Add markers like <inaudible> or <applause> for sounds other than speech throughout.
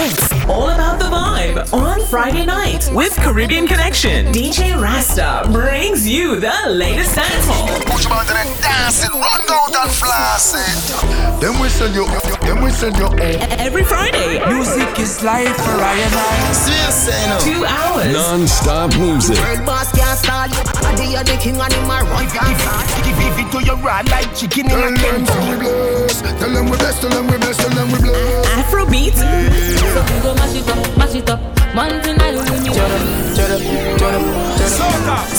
It's all about the vibe on Friday night with Caribbean Connection. DJ Rasta brings you the latest dancehall. Push about to the dancing, run out and flossing. Then we send you, then we send you Every Friday, Music is life for Ryan and I. two hours. Non-stop music. World boss can't stall you. Body of the king and him a run Give it to your raw like chicken in Tell a them can. to be blessed. Tell them we blessed. Tell them we blessed. Tell them we blessed. Afro beats, We go mash it up, mash it up. Man tonight we need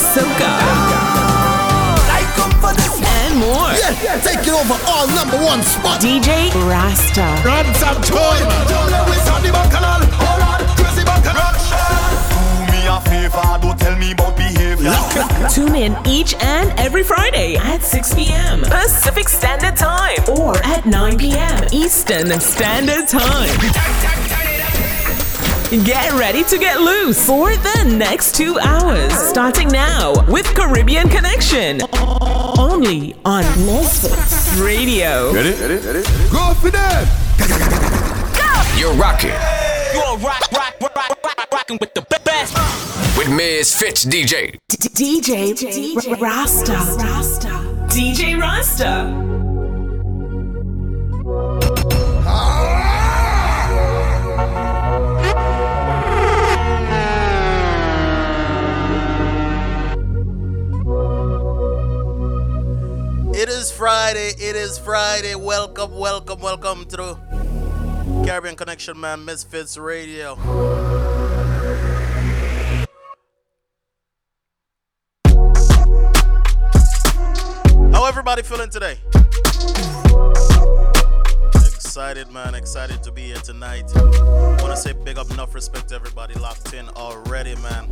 soca, I come for this. and more. Yeah, taking over all number one spot. DJ Rasta. Run some time. Don't let we start the bacchanal. Hold on, crazy bacchanal. Do me a favor, don't tell me about behavior. Tune in each and every Friday at 6 p.m. Pacific Standard Time or at 9 p.m. Eastern Standard Time. Get ready to get loose for the next two hours. Starting now with Caribbean Connection. Only on Misfits Radio. Go for them. You're rocking You are rock, rock, rock, rock, rock, rocking with the best. with Misfits DJ. DJ Rasta. Rasta. DJ Rasta. It is Friday. It is Friday. Welcome, welcome, welcome to Caribbean Connection, man. Misfits Radio. Everybody feeling today? Excited, man. Excited to be here tonight. Want to say big up, enough respect to everybody locked in already, man.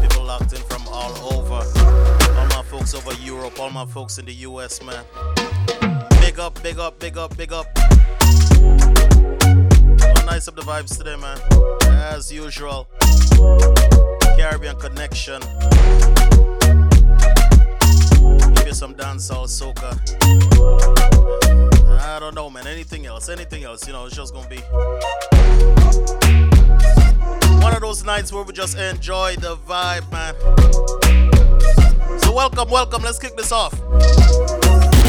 People locked in from all over. All my folks over Europe, all my folks in the US, man. Big up, big up, big up, big up. So nice up the vibes today, man. As usual. Caribbean connection. Some dancehall soca. I don't know, man. Anything else, anything else, you know, it's just gonna be one of those nights where we just enjoy the vibe, man. So welcome, welcome. Let's kick this off.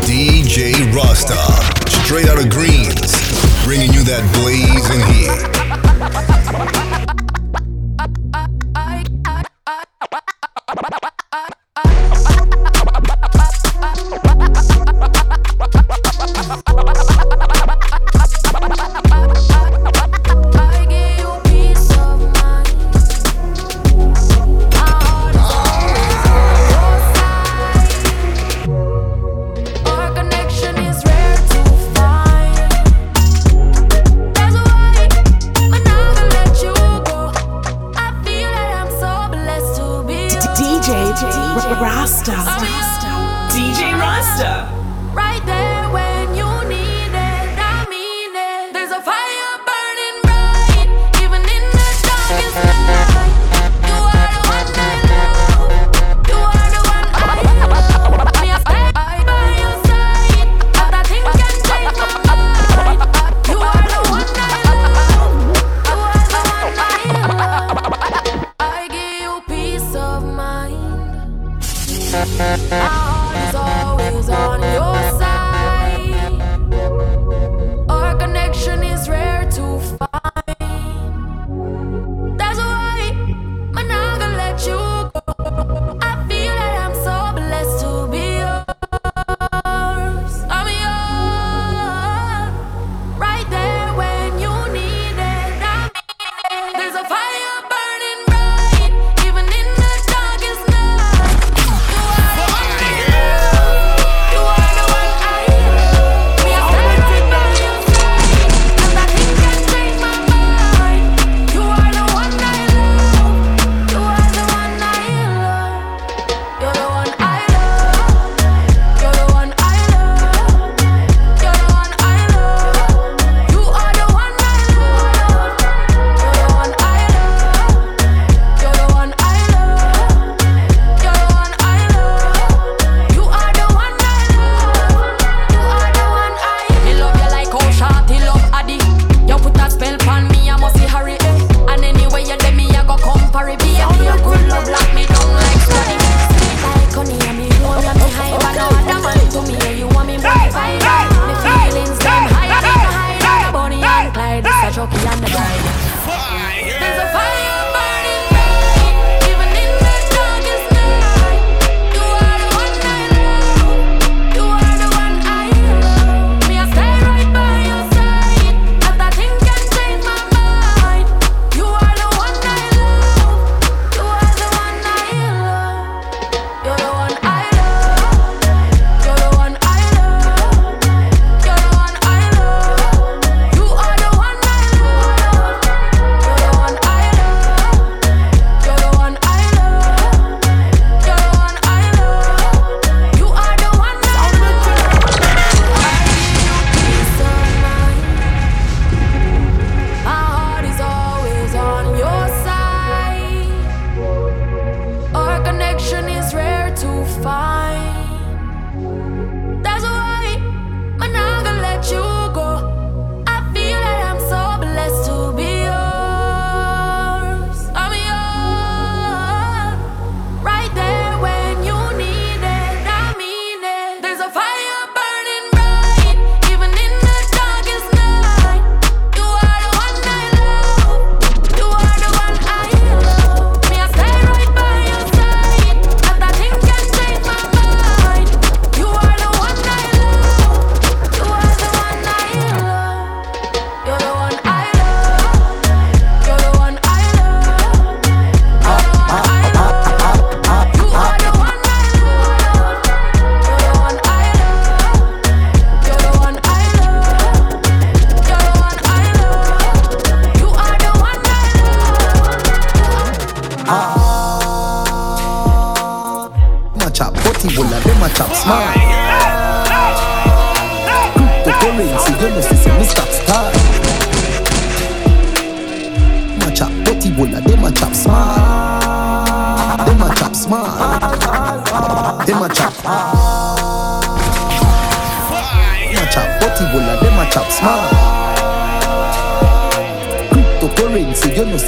DJ Rasta, straight out of Greens, bringing you that blazing heat. <laughs>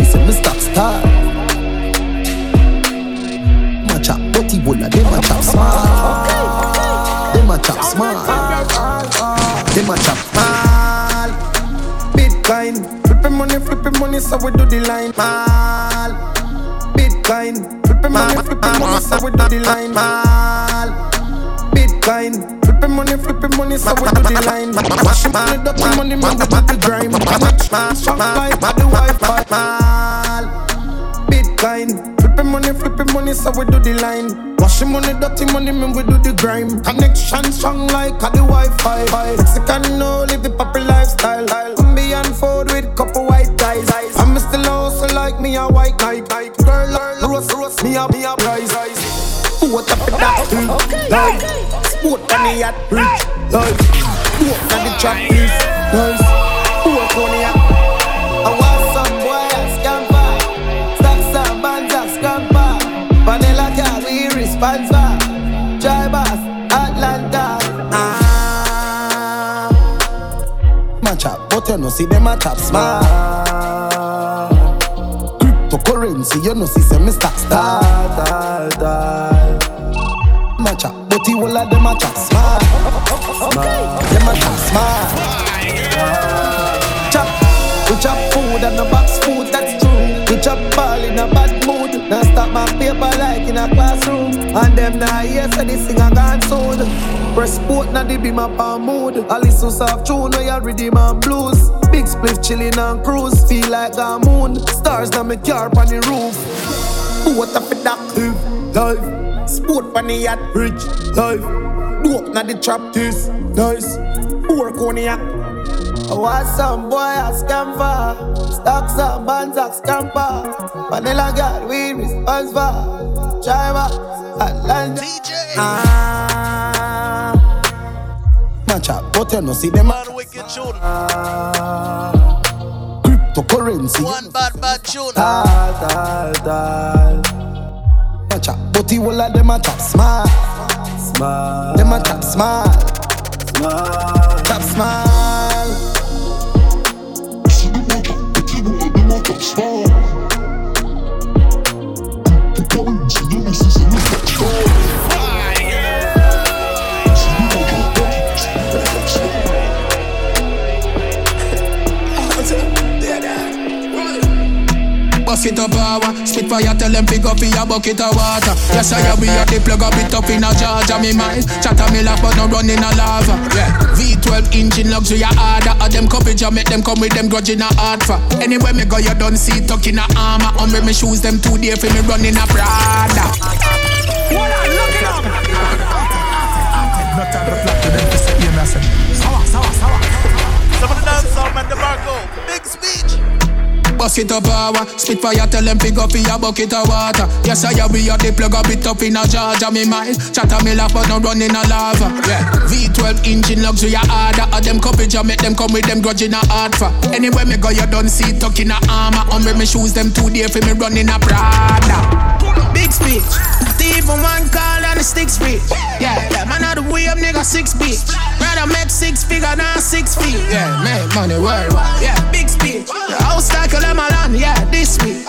Cryptocurrency, you know see some stop start. Them a chop butty bulla, them a chop smart. Them a chop smart. Them a chop mal. Bitcoin, flipping money, flipping money, so we do the line mal. Bitcoin, flipping money, flipping money, so we do the line mal. Bitcoin, flipping money, flipping money, so we do the line. Washing money, dirty money, man, we do the grime. Shop like the Wi-Fi. Bitcoin, flipping money, flipping money, so we do the line. Washing money, dirty money, man, we do the grime. Connection strong like a the Wi-Fi. Mexican, no, live the poppy lifestyle. Colombian food with couple white guys. I'm still also like me a white guy. Girl, roast, roast, me a, me a price. What up with that? Okay, like, sport on the yacht, rich, like, walk on the trap, please, nice. Walk on the yacht. I want some boy a scamper. Stack some bands a scamper. Vanilla car we responsible. Drivers Atlanta. Ah. Man chop, but you know see them a chop smart. Cryptocurrency, you know see some me stack start. Man chop, the whole of them a chop smart. Them a chop smart. Chop, we chop food and no box food, that's true. We chop ball in a bad mood. Now stop my paper like in a classroom. And them now hear say this thing a gone soon. Press sport now the beam up on mood. I listen soft tune oh, where you rhythm and blues. Big spliff chillin' and cruise. Feel like a moon. Stars now me car on the roof. What up with that life? Sport on the yacht, rich life. Dope na the trap this nice. Work on the yacht. I want some boy a scamper. Stocks up, bands a scamper. Vanilla girl, we responsible. Driver, Atlanta. Ah. Match up, but you no see them. Man, wicked tune. Cryptocurrency. One bad, bad tune. Dal, dal, dal. Match up, but the whole of them a top smart. Smart. Them a top smart. Smart. Top smart. It up ah, power, spit fire, tell them pick up your bucket of water. Yes, I we are the plug up it up in a of me mind. Chatter me laugh, but no run in a lava. Yeah. V12 engine luxury harder. Of them coverage, I make them come with them grudge in a hard for. Anywhere me go, you don't see tuck in a armor. On me, me shoes them two day for me running a Prada. What up. Not time to flap to them sour, sour, sour. Some of the dancehall, man, the Marco. Big speech. Bust it up power, spit fire, tell them pick up for your bucket of water. Yes, I have we are the plug up it up in a of me mind. Chatter me laugh, but no run in a lava. Yeah, V12 engine luxury harder. Of them coverage, I make them come with them grudge in a hard for. Anywhere me go, you don't see tuck in a armor. On me shoes them two day for me running a Prada. Big speech. On one call and the stick speech. Yeah, yeah, man, out the way up, nigga, six feet. Rather make six figure than six feet. Yeah, make money worldwide. Yeah, big speech. The house like a lemon, yeah, this week.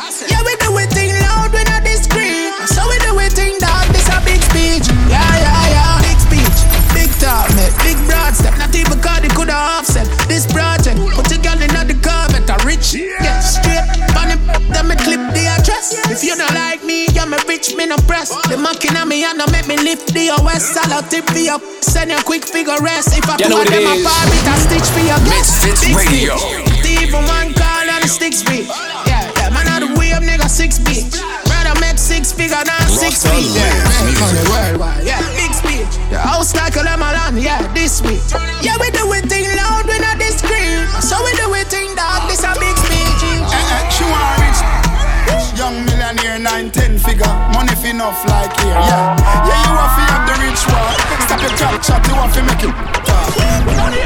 Lift. I'll tip for you. Send you a quick figure rest. If I You know put what it them is. apart, it a stitch for your guess. Misfits Radio. speech. Thief on one call and the six feet. Yeah, yeah, man, out the way up, nigga, six feet. Rather make six figure than six Rasta feet. Yeah, Lives money worldwide. Yeah, big speech. The house like a lemon, yeah, this week. Yeah, we do it thing loud, we not discreet. So we do it thing dog, this a big speech. Eh, eh, she want rich. Young millionaire, nine, ten figure. Money fi enough like here, yeah. Yeah, you want Chat, chat, you want fi make it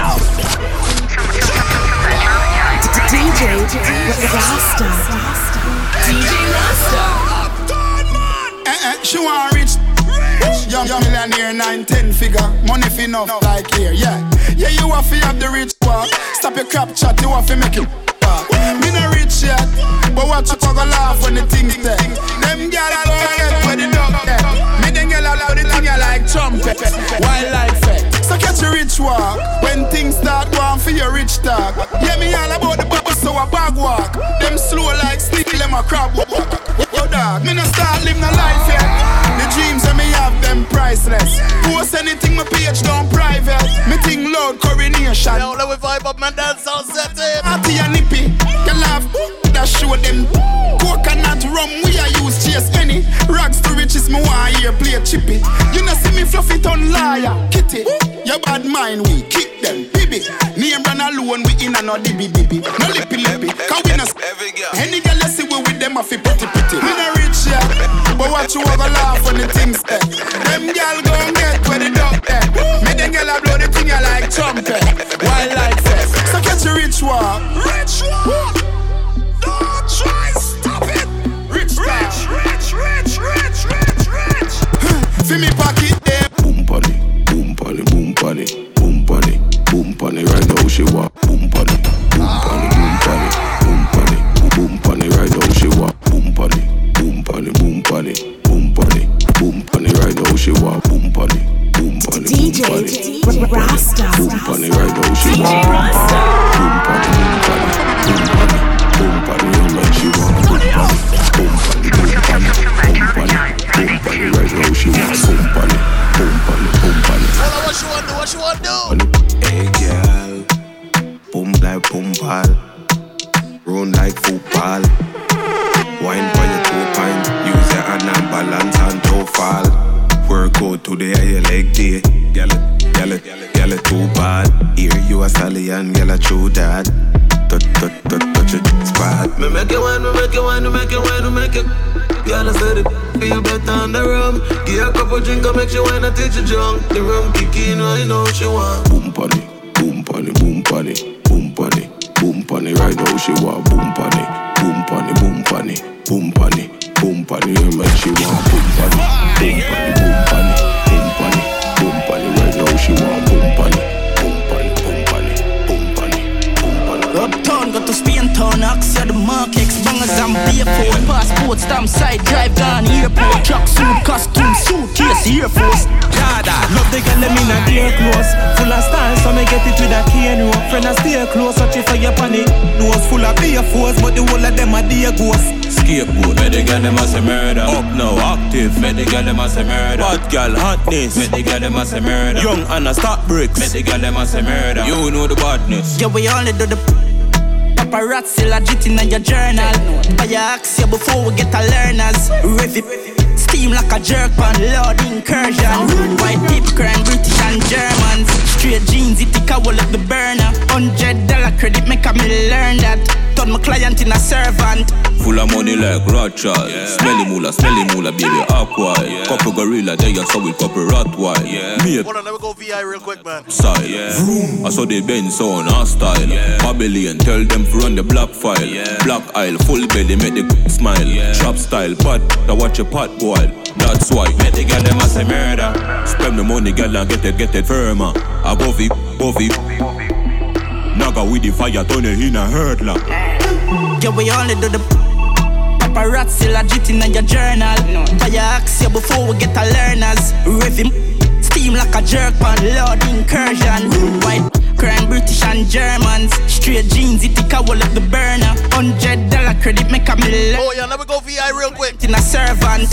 out. DJ Rasta. DJ Rasta. Eh, eh, she want rich. Young millionaire, nine, ten figure. Money fi enough like here, yeah. Yeah, you want fi have the rich one. Stop your crap chat, you want fi make it talk. Me no rich yet, but watch you go laugh when the things there. Them gyal a go get where trumpet, wildlife. So catch a rich walk when things start going for your rich talk. Yeah, me all about the bubble so a bag walk. Them slow like sneak, them a crab walk. Yo dog, me no start live no life yet. The dreams that me have them priceless. Post anything my page down private. Me think loud coronation. Yo, let me vibe up, man. Dancehall setting. Party and nippy, you laugh, that show them. Me want hear play chippy. You know see me fluffy ton liar, kitty. Your bad mind, we kick them, baby. Name run alone, we in a no dibby dibby. No lippy lippy, cause we no Any girl you see we with them, a fi pretty pretty. Me no rich yet, but watch you go laugh when the things there. Them girl gon' get where the dog there. Me them girl a blow the thing like trumpet. Wildlife fest. So catch a rich walk. Rich walk. Boom pony, boom pony, boom pony. Right now she walk. Boom pony, boom pony, boom pony, boom pony, boom pony. Right now she walk. Boom pony, boom pony, boom pony, boom pony, boom pony. Right now she walk. Boom pony, boom pony, boom pony, DJ Rasta. boom pony. Right now she. Rasta. Boom pony, boom pony, boom pony, boom pony. And like she walk. Boom pony, boom what you want to do? What you want to do? Hey girl, boom like boom ball, run like football. Wine for your two pint, use your hand and balance and toe fall. Work out today and your leg day. Girl, it, girl, girl, too bad. Hear you a stallion, girl, a true dad. Touch, touch, touch, touch it, spot. Me make it wine, me make it wine, me make it wine, me make it. Girl, I said it, feel better on the rum. Give her a couple drink, I make she wine, I teach you drunk. The rum kick in, I know she want. Boom pony, boom pony, boom pony, boom pony, boom pony. Right now she want boom pony, boom pony, boom pony, boom pony, boom pony. You make she want boom pony, boom pony, boom pony, boom pony, boom pony. Right now she want boom pony, boom pony, boom pony, boom pony, boom pony. Uptown, got to Spain town, Axe, yeah, the mark, X, bangers and from barefoot. Passport stamp side drive gone airport. Truck suit costume suitcase Air Force. Jada, love the girl them in a dear clothes. Full of style, so me get it with a cane rope. Friend I stay close, watch it for your panic. Nose full of beer force, but the whole of them are dear ghosts. Scapegoat, make the girl them a say murder. Up now, active, make the girl them a say murder. Bad girl, hotness, make the girl them a say murder. Young and a stop bricks, make the girl them a say murder. You know the badness. Yeah, we only do the paparazzi legit in your journal. But you ask you before we get a learners. Rev steam like a jerk pan, Lord incursion. White tip crime, British and Germans. Straight jeans, it take a wall up the burner. Hundred dollar credit, make me learn that. Turn my client in a servant. Full of money like Rothschild. Yeah. Smelly moolah, smelly moolah, baby, aqua. Yeah. Couple gorilla, there you saw with couple Rottweil. Yeah. Me Hold on, let me go VI real quick, man. Side. Yeah. I saw the Benz on our style. Yeah. Babylon, tell them to run the black file. Yeah. Black aisle, full belly, make the smile. Yeah. Trap style, pot, to watch your pot boil. That's why, make the girl them a say murder. Spend the money, girl, and get it, get it firmer. I go fi, go fi. Naga with the fire, turn it in a hurdler. Yeah, we only do the paparazzi legit in your journal. But you ask you before we get a learners. Rhythm steam like a jerk pan, Lord incursion. White crime, British and Germans. Straight jeans, it take a wall of the burner. Hundred dollar credit, make a million. Oh yeah, let me go VI real quick. In a servant,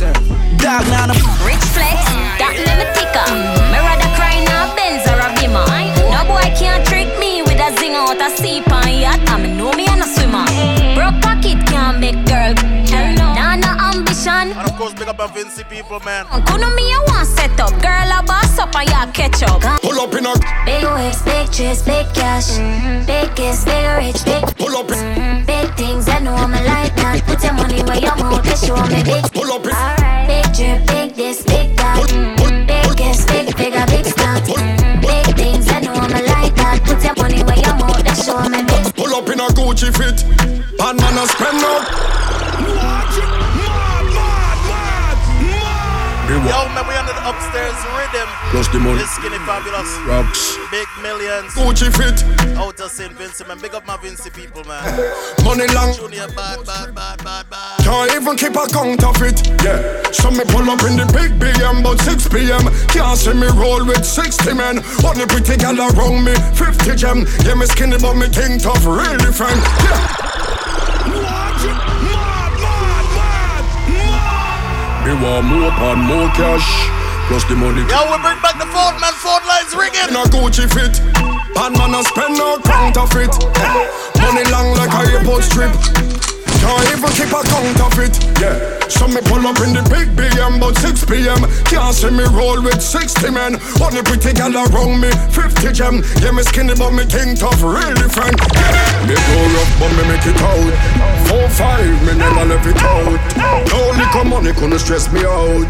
dog now. Rich flex, that let me ticker. Me rather cry now Benz or a Beamer. No boy can't trick me with a zing out a sea pan yacht. I me know me and a swimmer. Broke pocket can't make girl. Hell. Nah, no ambition. And of course, big up and Vincy people, man. Kuno me a want set up. Girl a boss up and ya catch up. Pull up in a Big waves, big trips, big cash. Mm-hmm. Big kiss, big rich, big. Pull up mm-hmm. Big things, I know I'm like that. Put your money where your mouth is, show me big. Pull up Alright. Big drip, big this, big that. Big kiss, big figure, big stuff. Mm-hmm. Big mouth me big. Pull up in a Gucci fit. Bad man a spend up. Yo, man, we under the upstairs rhythm. Plus the money. This skinny fabulous. Rocks. Big millions. Gucci fit. Out of St. Vincent, man. Big up my Vincy people, man. Money long. Junior, bad, bad, bad, bad, bad. Can't even keep a count of it. Yeah. So me pull up in the big BM, but 6 p.m. Can't see me roll with 60 men. Only pretty gal around me, 50 gem. Yeah, me skinny, but me king tough, really friend. Yeah. Me want more pan, more cash. Plus the money. Yo, we bring back the Ford man. Ford lines ringing. In a Gucci fit. Bad man a spend no count of it. Money long like a airport strip. Can't even keep a count of it. Yeah. So me pull up in the big BM, but 6 p.m. Can't see me roll with 60 men. Only pretty gal around me, 50 gem. Yeah, me skinny, but me king tough, really friend. Yeah. Me go up, but me make it out. Four, five, me never left it out. No liquor money couldn't stress me out.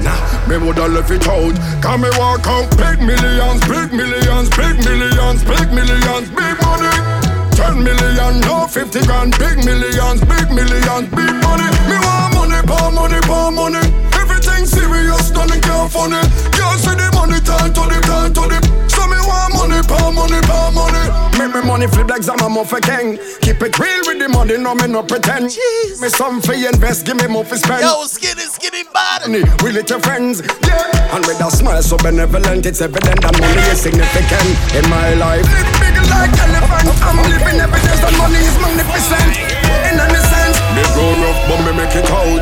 Nah, me woulda left it out. Can me walk out big millions, big millions, big millions, big millions, big money. 10 million, no 50 grand, big millions, big millions, big money. Me want money, power money, power money. Everything serious, nothing can't funny. Can't see the money, turn to the, turn to the. So me want money, power money, power money. Make me money flip like Zama Muffy King. Keep it real with the money, no me no pretend. Jeez. Me some for invest, give me more for spend. Yo, skinny, skinny bad. Money, we little friends, yeah. And with a smile so benevolent, it's evident that money is significant in my life. Live big I'm living evidence that money is magnificent. In any sense, me grown up, but me make it out.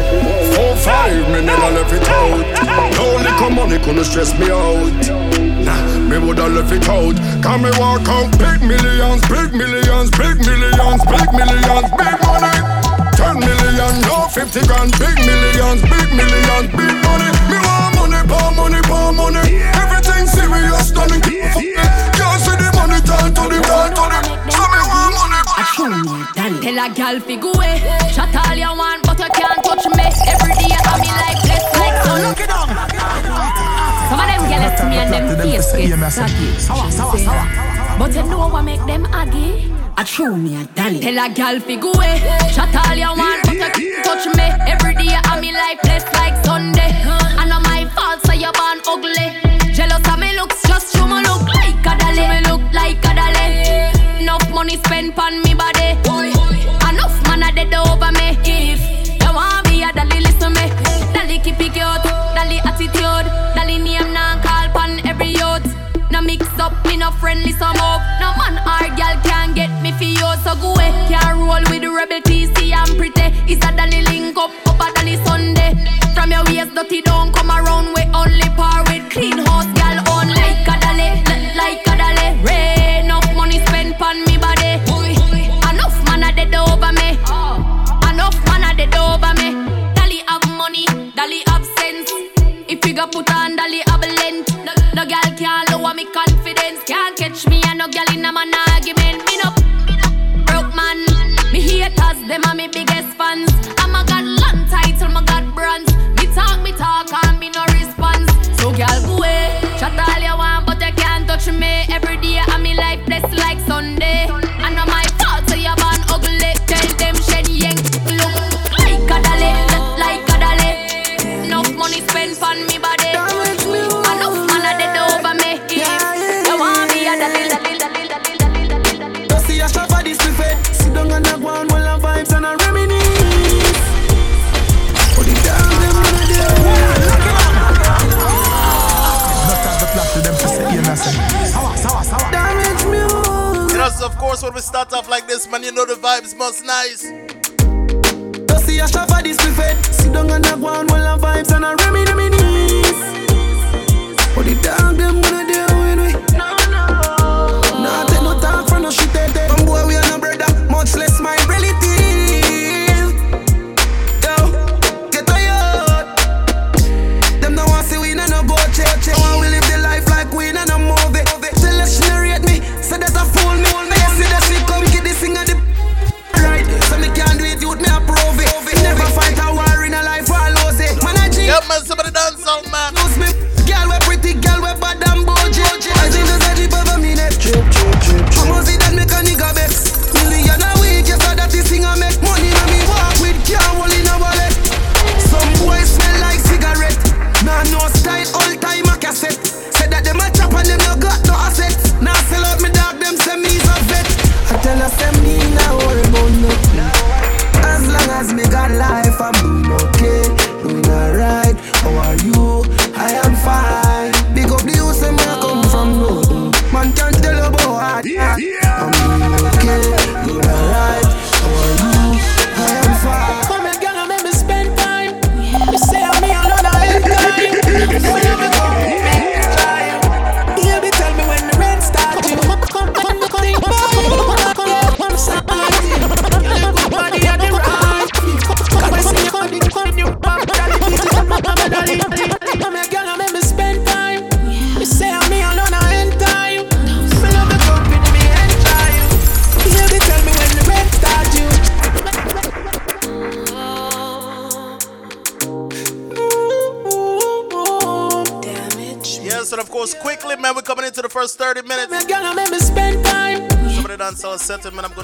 Four, five, me never left it out. No liquor money couldn't stress me out. Nah, me woulda left it out. Can me walk out big millions, big millions, big millions, big millions, big money. 10 million, no 50 grand, big millions, big millions, big money. Me want money, power money, power money. Everything serious, done see the money, turn to the, turn to the. So me want money. Tell a gal fi go away. Shut all you want, but you can't touch me. Every day I me like bless like so. Look it down. Some of them gyal to me and them face get saggy. But you know what make them aggy? I true me a dolly. Tell a gal fi go away. Shut all you want, but you can't touch me. Every day I me like bless like Sunday. I know my fault, so you born ugly. like a Adale. Enough money spent pon me body. Enough man a dead over me. If you want me a Dali, listen me. Dali keep it out, Dali attitude, Dali name now call pon every youth. No mix up, me no friendly some up. No man or girl can get me for you, so go away. Can't roll with the rebel TC and pretty. Is a Dali link up, up a Dali Sunday. From your waist dirty, don't come around with only. figure put on the abelent. No, no girl can't lower me confidence. Can't catch me and no girl in a man argument. Me no broke man. Me haters, them are me biggest fans. I'm a god long title, my god brands. Me talk, me talk, and me no response. So girl, go away. Chat all you want, but you can't touch me. Every day I'm course, when we start off like this, man, you know the vibes must nice. Dusty see a shop this buffet. Sit down on the ground while I vibes and I reminisce. What the dog them gonna do? Sentiment. I'm going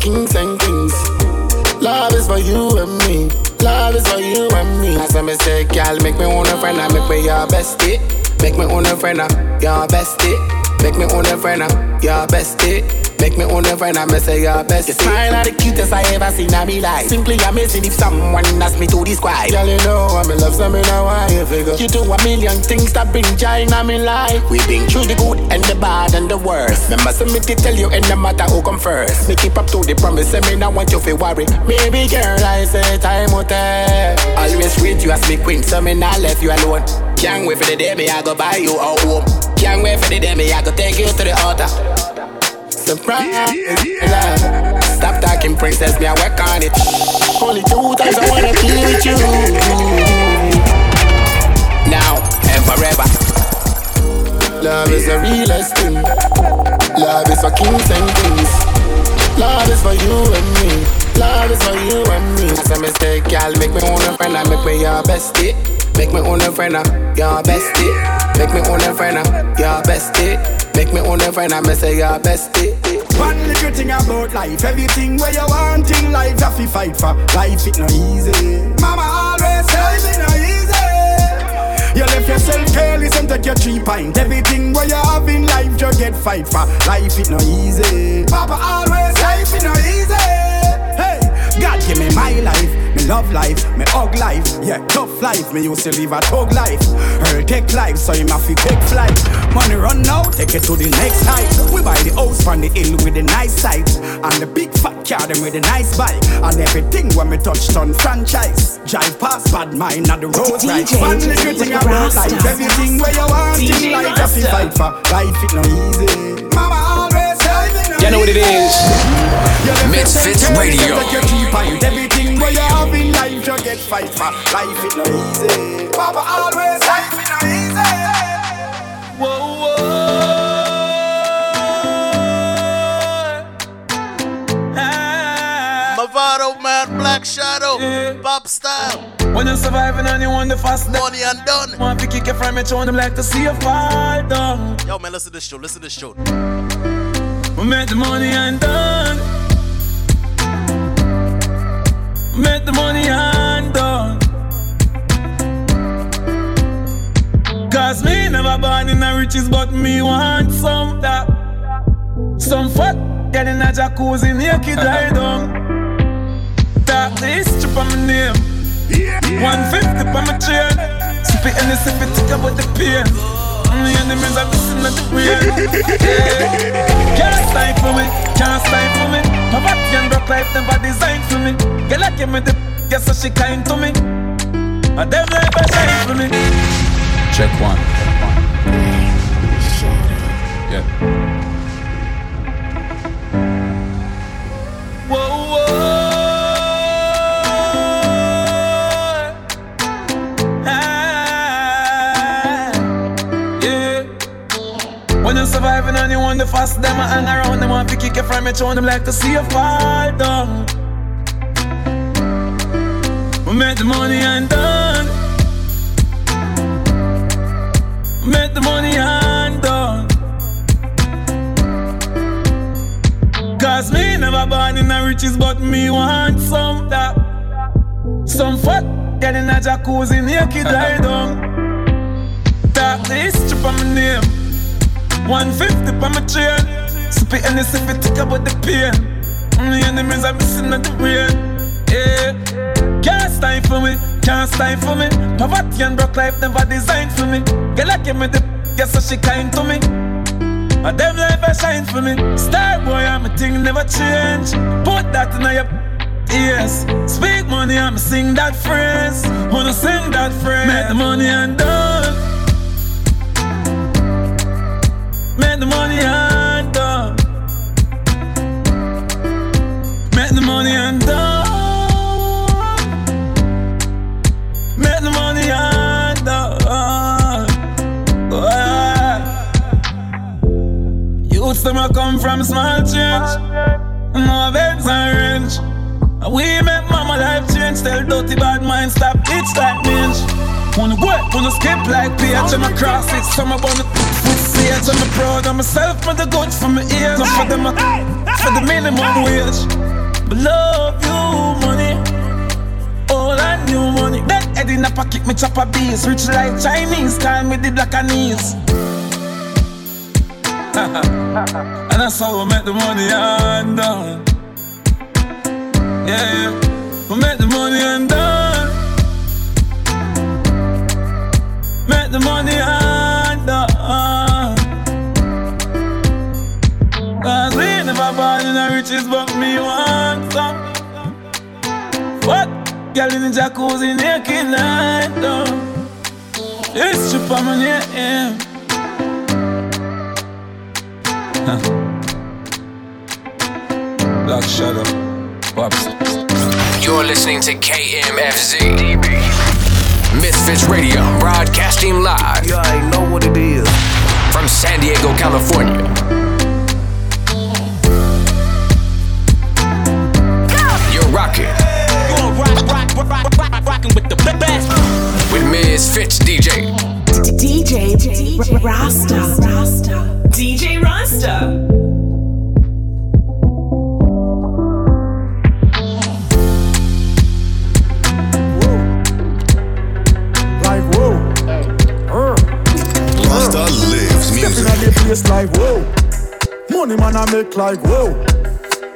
kings and queens. Love is for you and me. Love is for you and me. As a mistake, girl, make me own a friend and make me your bestie. Make me own a friend your bestie. Make me own a friend your bestie. Make me own a friend and me say your best. Your smile are the cutest I ever seen in my life. Simply amazing if someone asked me to describe. Girl, you know I'm in love, so me know why you figure. You do a million things that bring joy in my life. We been through the good and the bad and the worst. Remember, so me to tell you, and no matter who come first. Me keep up to the promise, and me not want you to worry. Baby girl, I say time will tell. Always treat you as me queen, so me not left you alone. Can't wait for the day me I go buy you a home. Can't wait for the day me I go take you to the altar surprise. Yeah, Stop talking, princess, me I work on it. Only two times I wanna be with you. Now and forever. Love is the realest thing. Love is for kings and queens. Love is for you and me. Love is for you and me. That's a mistake, girl. Make me own a friend and make me your bestie. Make me own a friend and your bestie. Make me own a friend and your bestie. Make me own a friend and me say your bestie. One little thing about life, everything where you want in life, have to fight for. Life it no easy. Mama always say life it no easy. You left yourself careless and take your three pint. Everything where you have in life, you get fight for. Life it no easy. Papa always say it no easy. Give me my life. Me love life, me hug life, yeah, tough life. Me used to live a thug life. Her take life, so him have to take flight. Money run now, take it to the next height. We buy the house from the hill with the nice sight. And the big fat car them with the nice bike. And everything when me touch on franchise. Drive past bad mind on the road right. One little thing about life, everything where you want in life, to fight for. Life it no easy. Mama always say it no You know what it is. Misfits Radio. Everything where you have in life, you get fight for. Life it no easy. Papa always life it no easy. Whoa, whoa. Mavado man, Black Shadow, Pop Style. When you're surviving and you want the fast money and done. Want to kick your friend, me show them like to see you fall down. Yo, man, listen to this show, listen to this show. We make the money and done. Make the money and done. Cause me never born in the riches, but me want some that. Some fuck getting a jacuzzi naked <laughs> lie down. Talk this strip on my name. Yeah. 150 on my chain. Sip it and sip it, think about the pain. The enemies are missing at the brain. Yeah. Can't stifle me, can't stifle me. My body and broke life never designed for me. Girl, I give me the guess so she kind to me. A them life a shine for me. Check one. Yeah. Surviving and you the fast, them a hang around, them want to kick you from it, show them like to see you fall down. We make the money and done. Make the money and done. Cause me never born in the riches, but me want some that. Some fuck getting a jacuzzi naked lie down. Talk this on my name. 150 on my chain. Sip it and you think about the pain. Mm, The enemies are missing at the brain. Yeah. Can't stifle me, can't stifle me. Poverty and broke life never designed for me. Girl, I give me the guess so she kind to me. And them life a shine for me. Star boy, I'm a thing never change. Put that in your ears. Speak money, I'm sing that phrase. Wanna sing that phrase. Make the money and done. Make the money and done. Make the money and done. Make the money and done. Youths them a come from small change. No events and range. We make mama life change. Tell dirty bad mind stop bitch like mange. Wanna go, wanna skip like PH and cross it. Some about the foot age. I'm proud of myself, for the good for my ears. Not for them, uh, for the minimum wage. But love you, money. All I knew money. That head in a pocket, me chop a beast. Rich like Chinese, call me the black anise. <laughs> and that's how we make the money and done. Yeah. We make the money and done. Make the money and never born in riches, but me want some. What? Girl in the jacuzzi naked night, though. It's trip on my name. Black Shadow. Pops. You're listening to KMFZ. DB. Misfits Radio, broadcasting live. You already know what it is. From San Diego, California. You're rocking. You're rock, rock, rock, rock, rock, rocking with the best. With Misfits DJ. DJ Rasta. Rasta. DJ Rasta. Like whoa. Rasta lives Stepping music. on the place like whoa. Money man I make like whoa.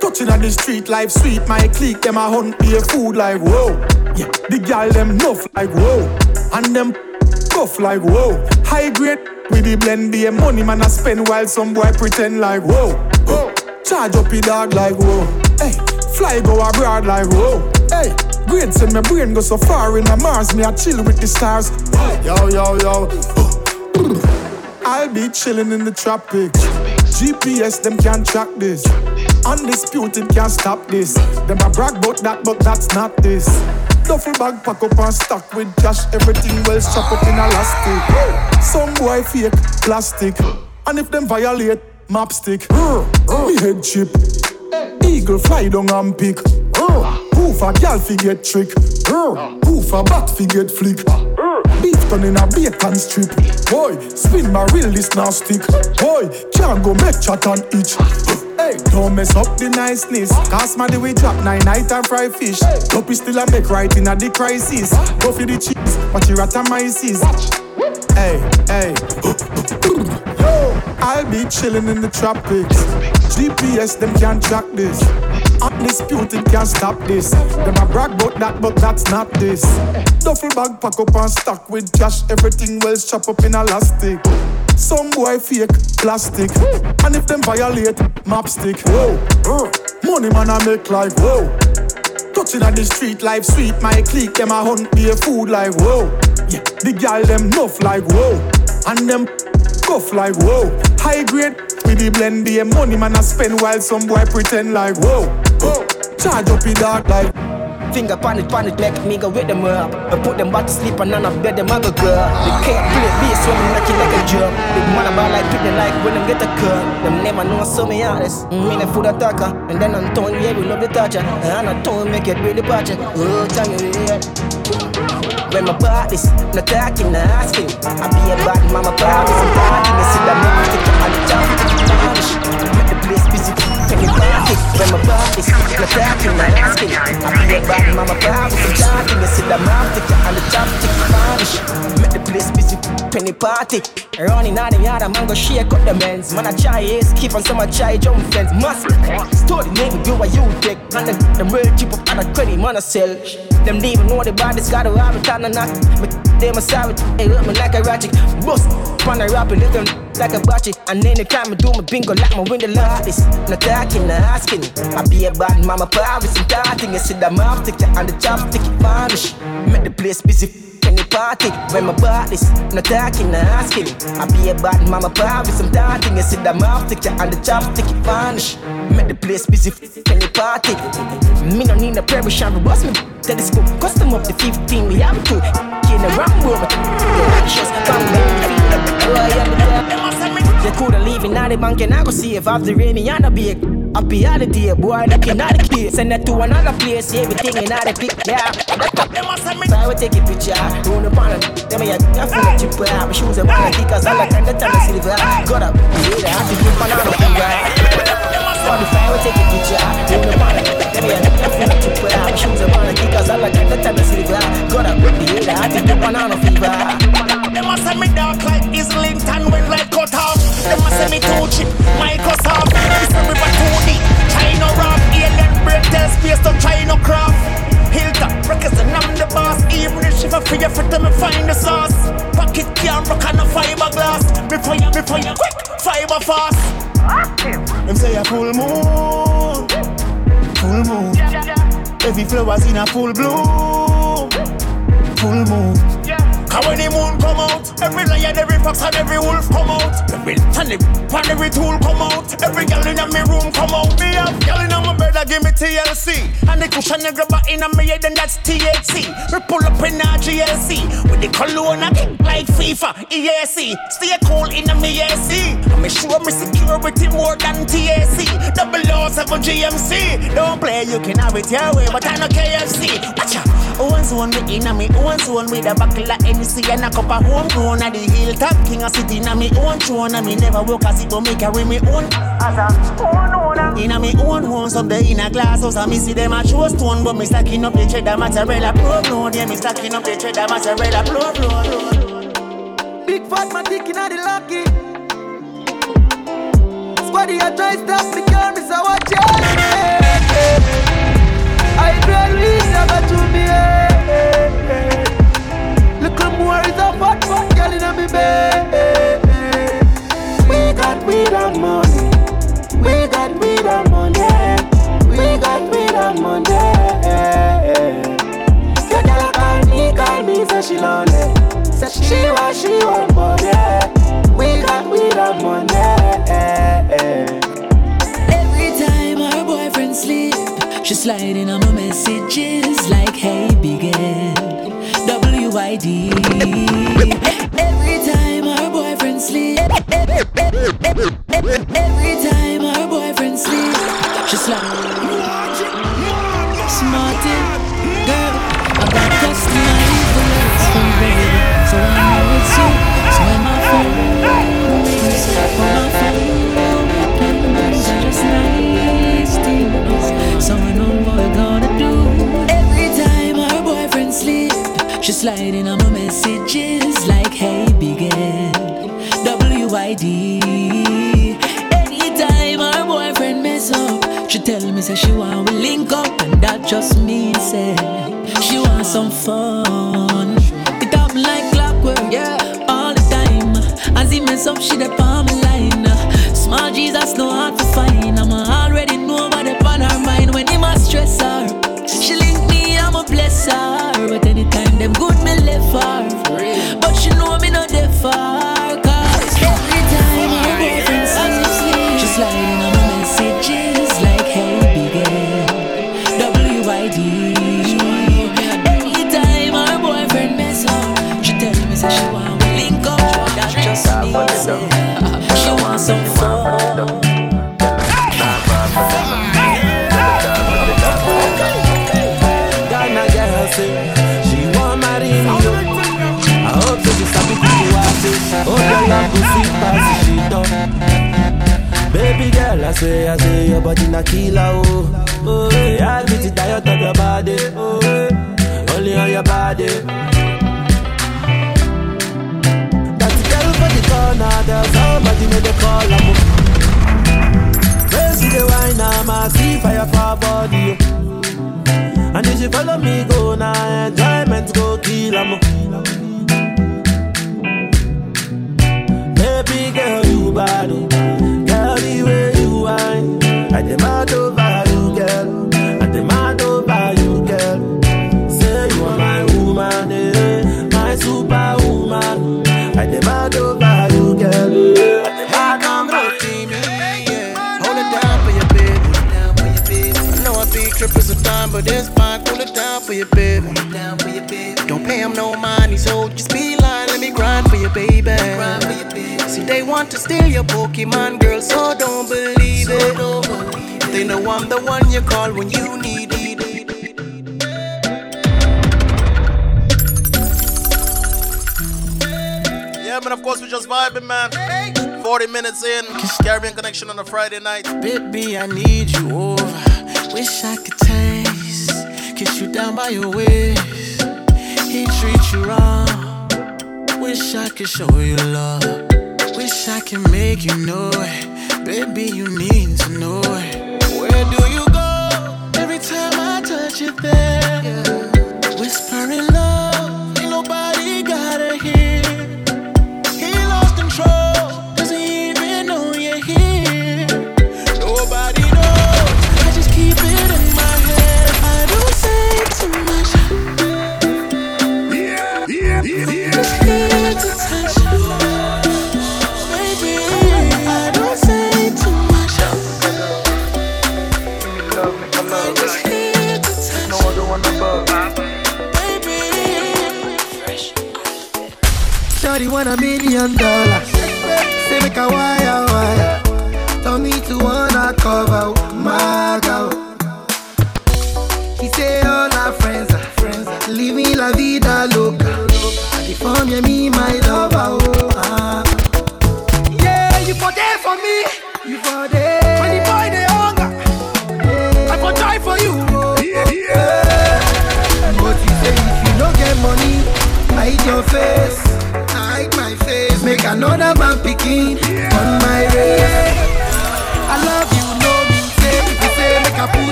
Touching on the street life sweet. My clique them a hunt be a food like whoa. Yeah, the gal them nuff like whoa. And them cuff like whoa. High grade with the blend be a money man I spend while some boy pretend like whoa. whoa. Charge up your dog like whoa. Hey, fly go abroad like whoa. Hey, grade send my brain go so far in the Mars. Me I chill with the stars. Yo yo yo. I'll be chilling in the tropics. GPS, them can't track this. Undisputed, can't stop this. Them a brag about that, but that's not this. Duffel bag pack up and stock with cash. Everything well strap up in elastic. Some boy fake plastic. And if them violate, map stick. Me head chip. Eagle fly down and pick. Who for gal fi get trick? Who for bat fi get flick? Beef done in a bacon strip. Boy, spin my reel this now stick. Boy, can't go make chat and itch. Hey, don't mess up the niceness. Cast my we drop nine night and fry fish. Dopey still a make right in a the crisis. Go for the cheese, but you rat myces. Hey, hey. Yo I'll be chilling in the tropics. GPS, them can't track this. Undisputed can't stop this. Them a brag about that, but that's not this. Duffel bag pack up and stock with cash. Everything well chop up in elastic. Some boy fake plastic. And if them violate, map stick. Whoa, uh, money man I make like whoa. Touching on the street life sweet. My clique them a hunt be a food like whoa. Yeah, the gal them nuff like whoa. And them cuff like whoa. High grade with the blend a money man I spend while some boy pretend like whoa. Whoa. Charge up in dark like. Finger pan it, pan make me go with them up. I put them back to sleep and none of bed them have a girl. They can't play bass when I'm knocking like a drum. Big man about like pitting like when them get a cut. Them never know so me honest. Mm, me the food attacker. And then I'm telling yeah, we love the toucher. And I'm telling make it really patchy. Oh, tell you yeah. When my body's not talking, not asking. I be a bad mama, promise I'm talking. See that mama stick on party. When my body's not talking, not asking. I be a bad mama, promise I'm talking. You see that mama stick on the top, vanish. Make the place busy, penny party. Running out the yard, man go shake up the men's. Man I try escape and some I try jump fence. Must story nigga do what you take. And then the real cheap up and the credit man I sell. Them even know the body's got a rabbit and a knock. But they must it, they hurt me like a ratchet. Bust, pan a rap and them like a batchy. And anytime I do my bingo like my window this. Not talking, not asking. I be a bad mama, Paris and talking. You see that mouth tick and the chopstick vanish. Make the place busy penny party when my body's not talking, not asking. I be a bad mama, Paris, I'm talking. You see that mouth tick and the chopstick vanish. Make the place busy, penny party. Me no need a prayer, shine boss me. Telescope, custom up the 15, we have to. In the Rambo, but the actions come back. You coulda leave the bank and I go see if I've the rainy and a. Happy boy, that in the. Send it to another place, everything in the pic, yeah. I will take a picture, run up on it. Them a feel a chip, my shoes are one because I like the time silver. Got up, have to keep banana finger. Spotify, I will take picture, run up on it. Them a feel a chip, my shoes are one because I like the time silver. Got up, have to keep banana fever. Them a say me dark like Islington when light cut off. Them a say me too cheap, Microsoft. This a river too deep. China rock, alien break test space to China craft. Hilltop records and I'm the boss. Even if shiver for your foot, me find the sauce. Pocket can a fiberglass. Me fire, me fire quick, fiber fast. Them say a full moon, full moon. Every flower's in a full bloom, full moon. Cause when the moon come out, every lion, every fox and every wolf come out. Every tonic and every tool come out. Every girl in my room come out. Me have girl in my bed that give me TLC. And the cushion you grab in my head and that's THC. We pull up in our GLC. With the cologne I kick like FIFA, EAC. Stay cool in my AC. Me sure me security more than TAC. Double O seven GMC. Don't play, you can have it your way, but I no KFC. Watch out. Own zone me in a me own zone with a buckle of NC and a cup of homegrown at the hilltop. King of city in a me own throne and me never walk as it but me carry me own as a own owner. In a me own house up there in a glass house and me see them a show stone but me stacking up the cheddar mozzarella pro blood. Yeah, me stacking up the cheddar mozzarella pro blood. Big fat man dick inna the lucky. Squaddy a try stop me, girl, me say watch out. I dread We got weed and money. We got weed and money. We got weed and money. Your girl call me, call me, say she lonely. Say she want, she want money. We got weed and money. Boyfriend sleep, She's sliding on my messages like, "Hey, big head, W.I.D." Every time her boyfriend sleep, every time her boyfriend sleep, she slide. Smarty she sliding on my messages like, "Hey, big head, W.I.D." Anytime her boyfriend mess up, she tell me say she want we link up, and that just means say she want some fun. It happen like clockwork, yeah, all the time. As he mess up, she the palm line. Small Jesus no hard me I say, I say your body na killer oh. Oh, yeah, I get it diet of your body. Oh, only on your body. That girl for the corner, there's somebody made the call. I'm Crazy the wine, I'm a see fire for body. And if she follow me, go now, enjoyment go kill 'em. Baby girl, you bad, oh. I demand over you, girl. I demand over you, girl. Say you are my woman, eh, my superwoman. I demand over you, girl. I demand over you. Hold it down for your baby. I know I be tripping sometimes, but it's fine. Cool it down for your baby. Don't pay him no money, so just be lying. Let me grind for your baby. See, they want to steal your Pokemon girl, so know I'm the one you call when you need it. Yeah, man, of course, we just vibing, man. 40 minutes in, Caribbean Connection on a Friday night. Baby, I need you over. Wish I could taste. Kiss you down by your waist. He treats you wrong. Wish I could show you love. Wish I could make you know it. Baby, you need to know it.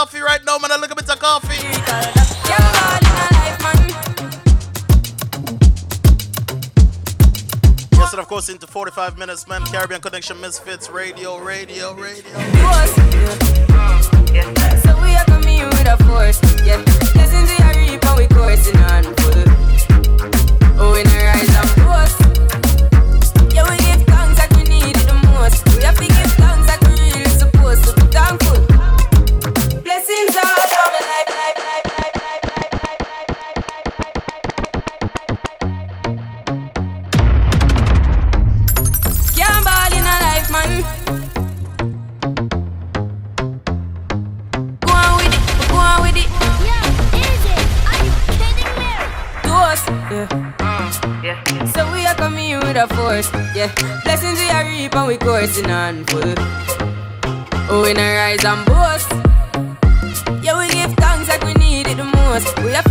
coffee right now, man. i A bit of coffee. Yes, and of course, into 45 minutes, man. Caribbean Connection Misfits Radio, radio, radio. So we with a force. Yeah, listen to your coursing on. Oh, in the rise force. forcing on full. Oh, when I rise and boast, yeah, we give thanks like we need it the most. We have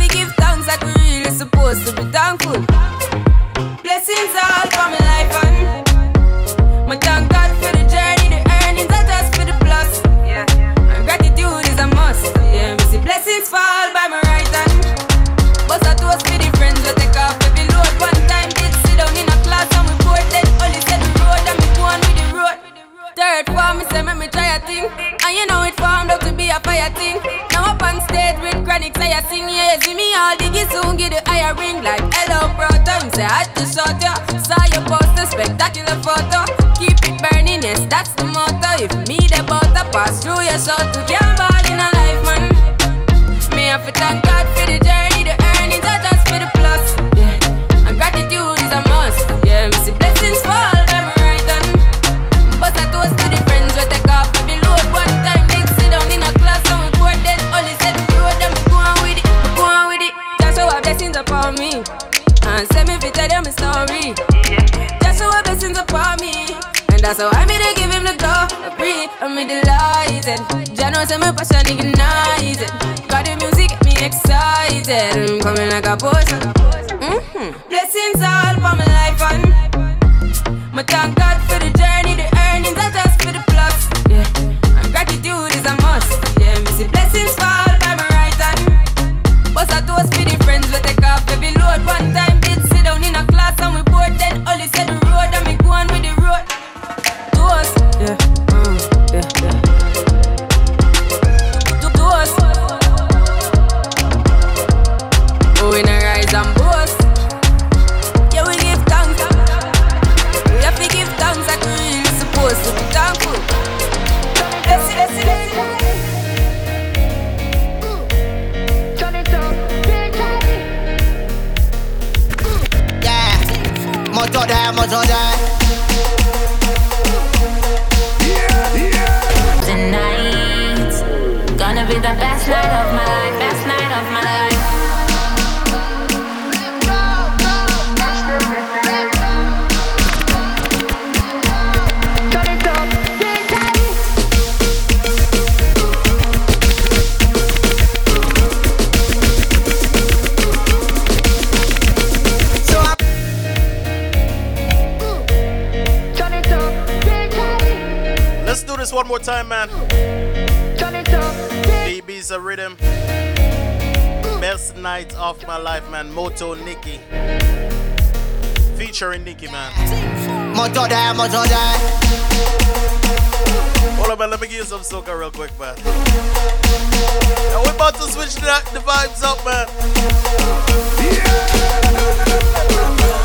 rhythm. Best night of my life, man. Moto Nikki. Featuring Nikki, man. Moto die, moto die. Hold up, man. Let me give you some soca real quick, man. Now we're about to switch the, the vibes up, man. Yeah.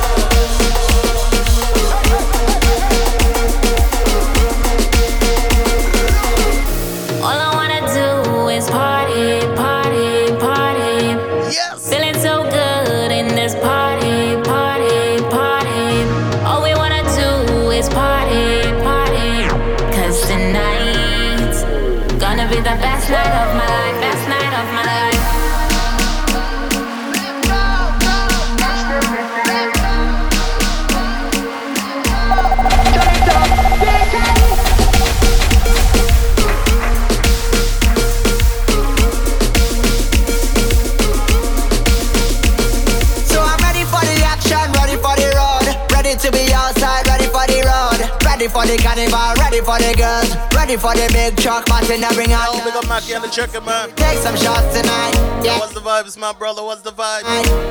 The carnival, ready for the girls, ready for the big truck, party now bring out. Yo, big up Mackie and the chicken, man. Take some shots tonight. Yeah. What's the vibes, my brother? What's the vibe?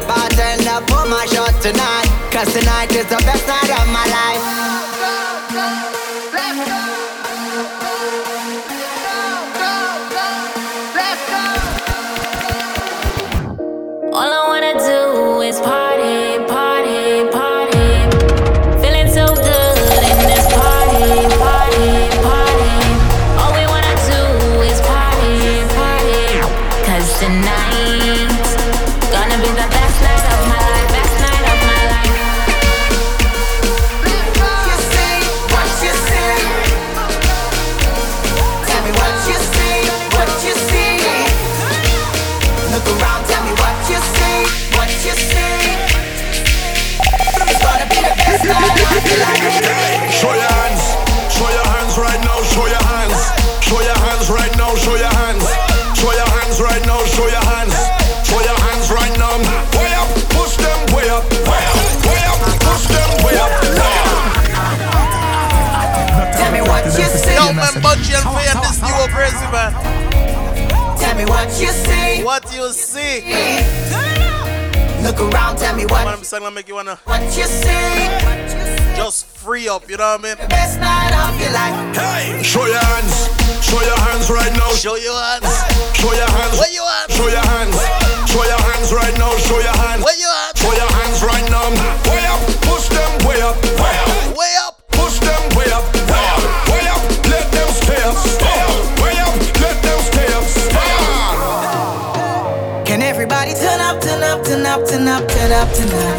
Bartender, pour my shot tonight, cause tonight is the best night of my life. All I wanna do is party, party, Show your hands, show your hands right now, show your hands. Show your hands right now, show your hands. Show your hands right now, show your hands. Show your hands right now. Way up, push them way up, way up, way up, push them way up. Tell me what you see. Yo, man, Bunji and Faye this duo crazy, man. Tell me what you see. What you see? Look around, tell me what. What I'm saying, I make you uh. wanna What you see. just free up, you know what I mean? Best night of your life. Hey, show your hands, show your hands right now. Show your hands. Show your hands. Where you at? Show your hands. Show your hands right now. Show your hands. Where you at? Show your hands right now. Way up, push them way up, way up, Way up. push them way up, up, turn up, turn up, turn up?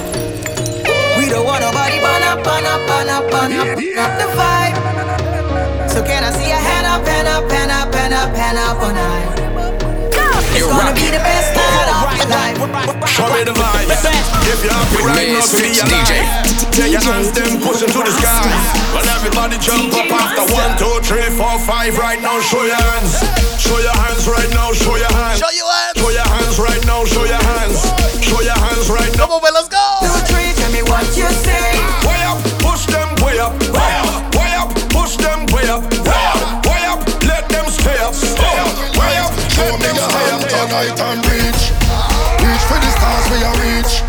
We don't want nobody burn up, burn up, burn up, burn up, burn up the vibe. So can I see a hand up, hand up, hand up, hand up, hand up all night? It's gonna be the best night of your life. Show me the vibe. If you're happy right now, to be Misfits alive, DJ. take your hands then push them to the sky. When everybody jump up after one, two, three, four, five. Right now, show your hands. Show your hands right now. Show your hands. Show your hands. Show your hands right now. Show your hands. Show your hands right now. Come on, man, let's go. Two, three, tell me what you see. Way up, push them way up, way up, way up, push them way up, way up, way up, let them stay up, stay up, way up, let them stay up. tonight and reach. Reach for the stars we are reach.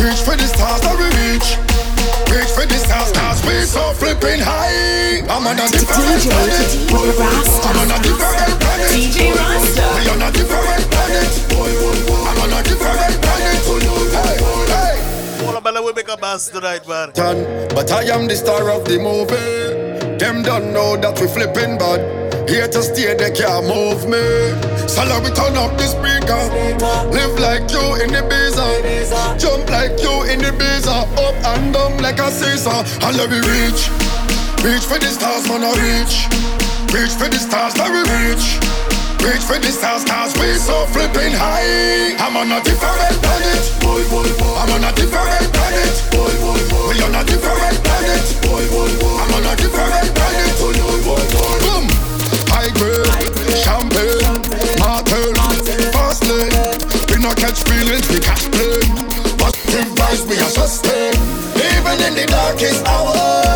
Reach for the stars that we reach. Reach for the stars cause we so flipping high. I'm on a different planet. I'm on a different planet. DJ Rasta. We on a different planet. We make a bass tonight, man. But I am the star of the movie. Them don't know that we flipping bad. Here to stay, they can't move me. So let me turn up the speaker. Live like you in the bizarre. Jump like you in the bizarre. Up and down like a. And let me reach. Reach for the stars, man, I reach. Reach for the stars, let me reach. Reach for the stars, cause we so flipping high. I'm on a different planet. Boy, boy, boy. I'm on a different planet. Boy, boy, boy. We on a different planet. Boy, boy, boy. I'm on a different planet. Boy, boy, boy. Boom. High grade, champagne, Martell, fast lane. We no catch feelings, we catch play. Positive vibes, we are sustain. Even in the darkest hours,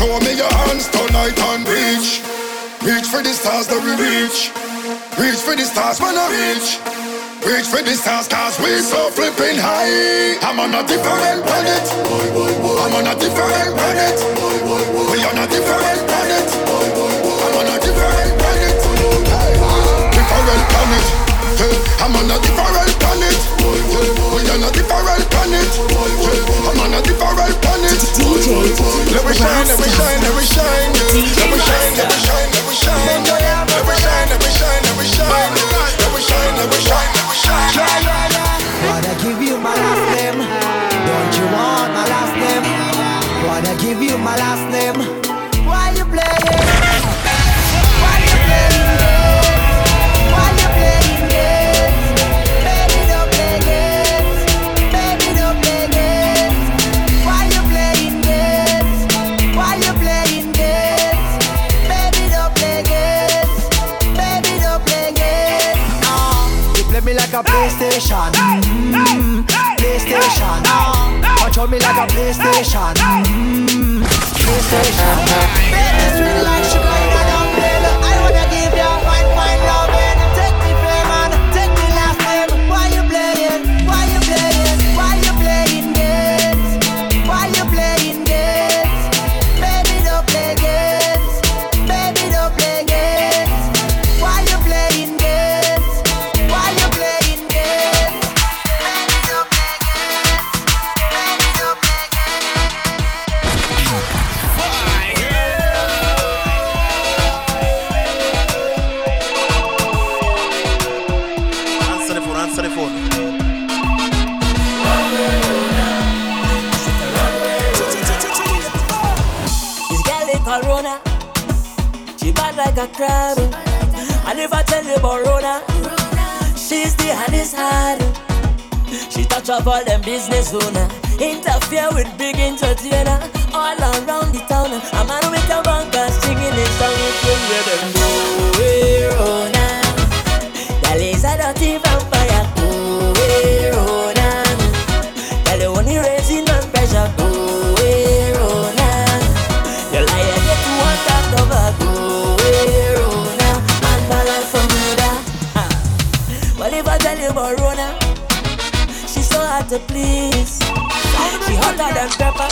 Show me your hands tonight and reach. Reach for the stars that we reach. Reach for the stars when I reach. Reach for the stars cause we so flipping high. I'm on a different planet. I'm on a different planet. We on a different planet. I'm on a different planet. Different planet. I'm on a different planet. We on a different planet. I'm on a different planet. Let me shine, let me shine, let me shine. Let me shine, let me shine, let me shine. Let me shine, let me shine. Wanna give you my last name? Don't you want my last name? Wanna give you my last name? PlayStation. Mm-hmm. PlayStation. Control me like a PlayStation. Mm-hmm. PlayStation. Baby, sweet like sugar. a crab. I never tell you about Rona. She's the hottest heart. She touch up all them business owner. Interfere with big entertainer all around the town. A man with a bankers. hard to please. She hotter than pepper.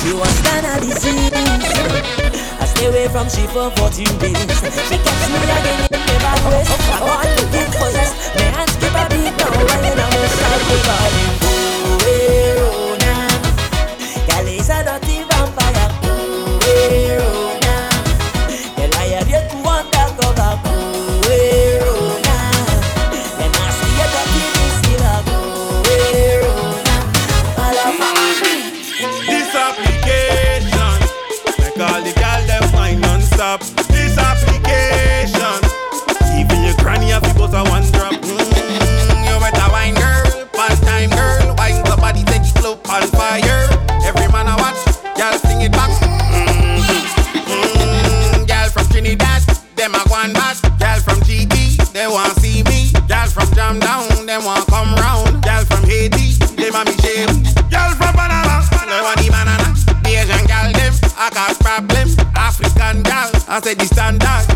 She was done a disease. I stay away from she for 14 days. She catch me again in the bad ways. I want to get possessed. My hands keep a beat now. Why you not shout about it? Oh, hey, eh, oh, nah. Girl, it's a dirty Say the standard.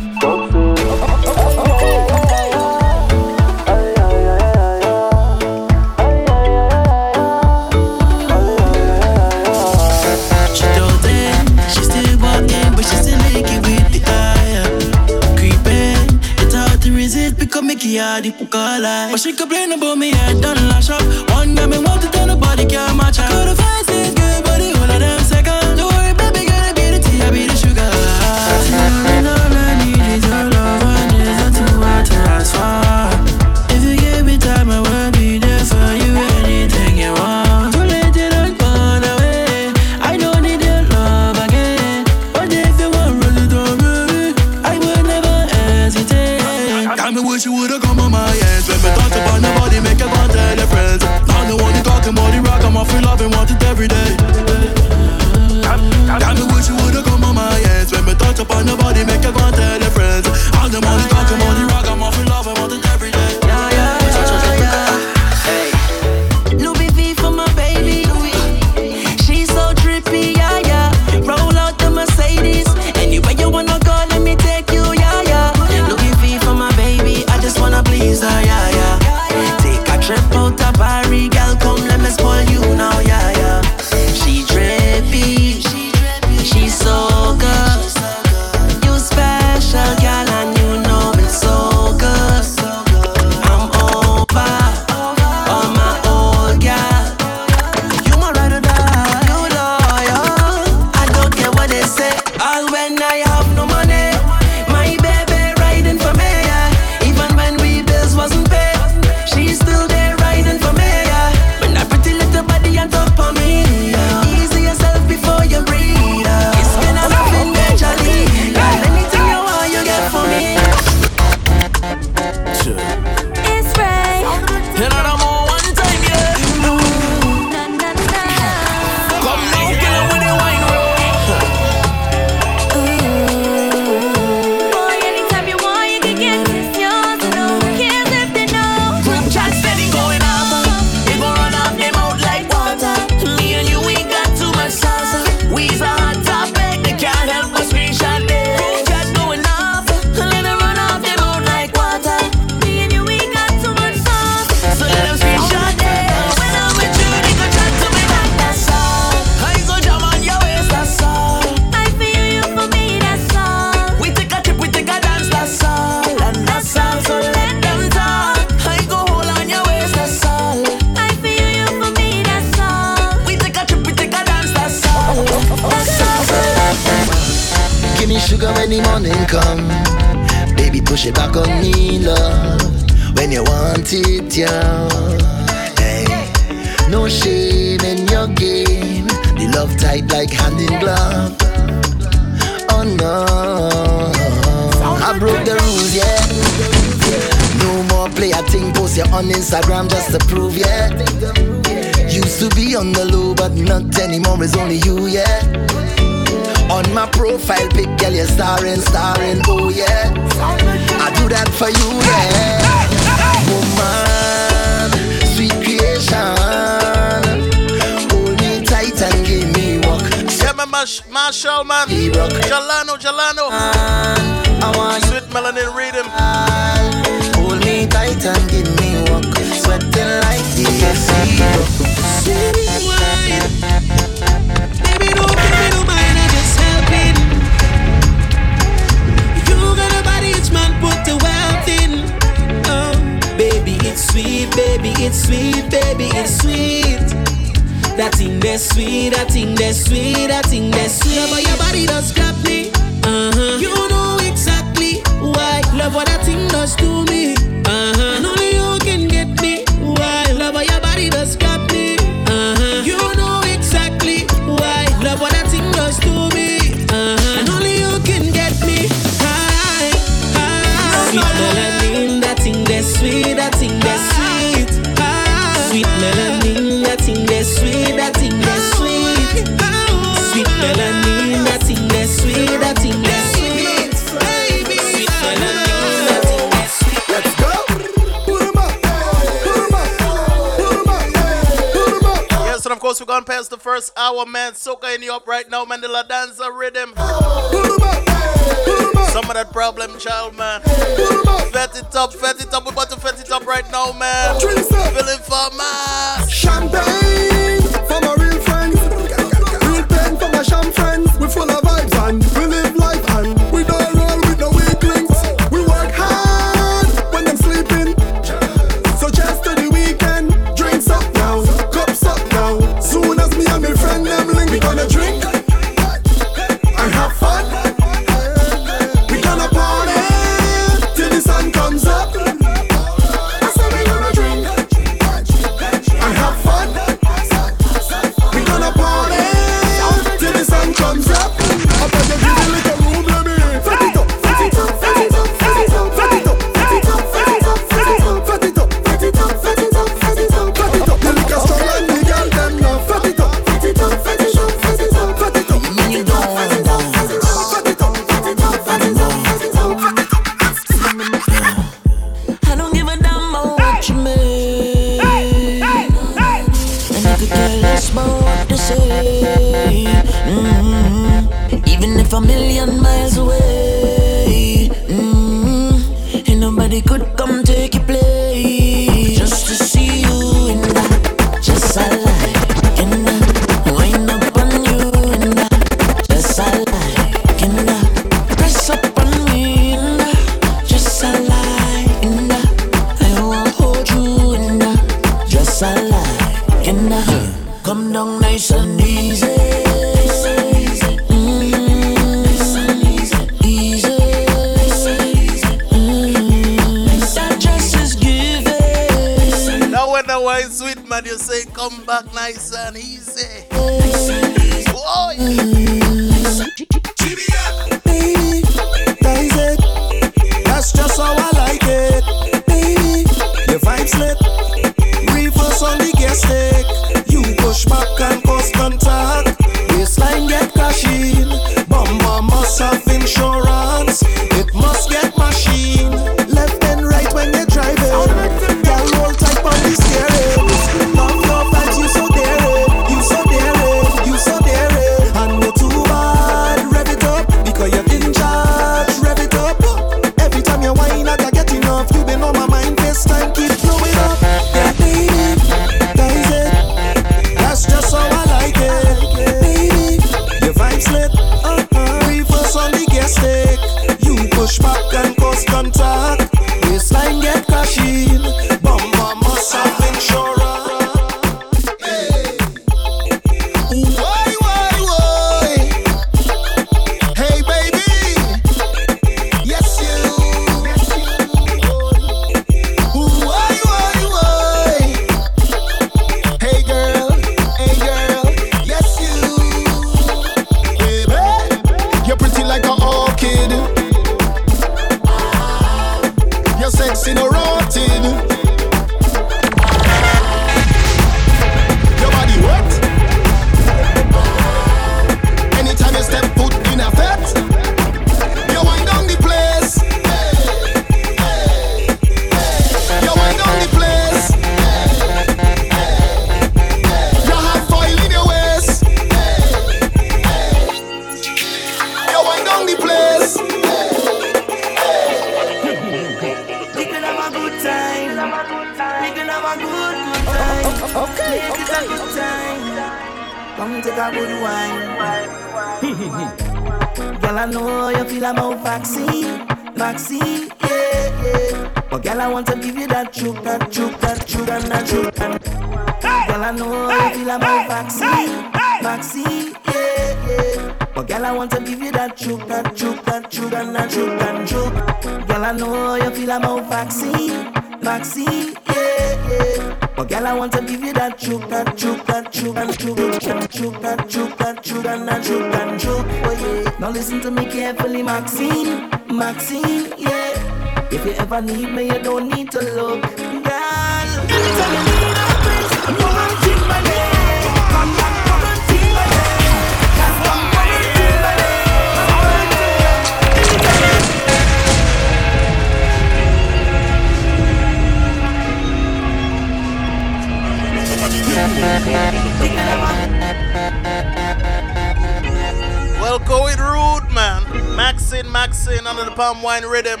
The palm wine rhythm.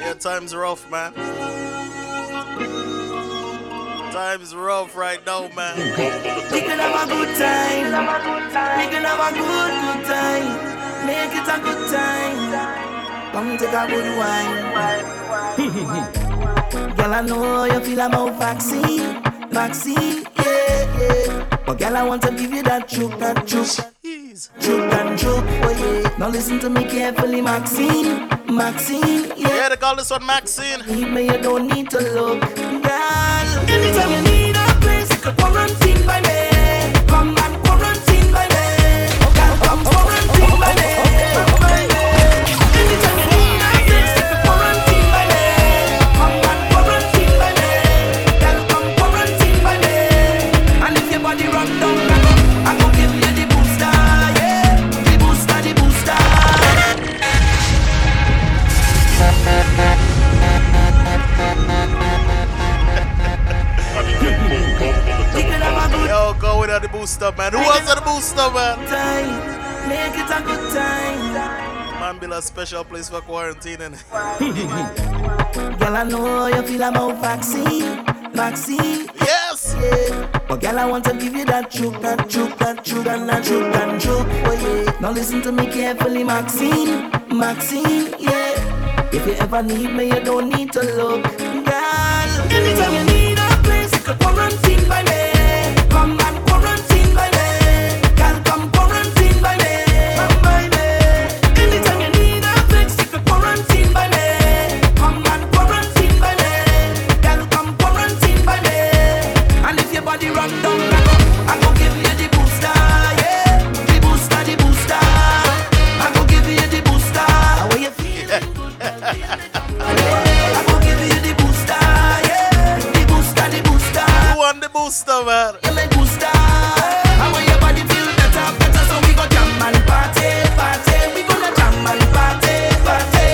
Yeah, time's rough, man. Time's rough right now, man. We can have a good time. We can have a good, good time. Make it a good time. Come take a good wine. Girl, I know you feel about vaccine, vaccine, yeah, yeah. But girl, I want to give you that chook, that chook and chook, oh yeah. Now listen to me carefully, Maxine, Maxine, yeah. Yeah, they call this one Maxine. Need me, you don't need to look, girl. Anytime you need a place, you can booster, man. Who was the booster, man? Time, make it a good time. Man, build a special place for quarantining. <laughs> Girl, I know you feel about vaccine, vaccine. Yes. Yeah. But girl, I want to give you that chook, that chook, that chook, and that chook, and chook. Oh yeah. Now listen to me carefully, Maxine, Maxine. Yeah. If you ever need me, you don't need to look, girl. Anytime you need a place, you can quarantine by me. The booster, man? You make booster. How your body feel better, better? So we go jam and party, party. We gonna jam and party, party.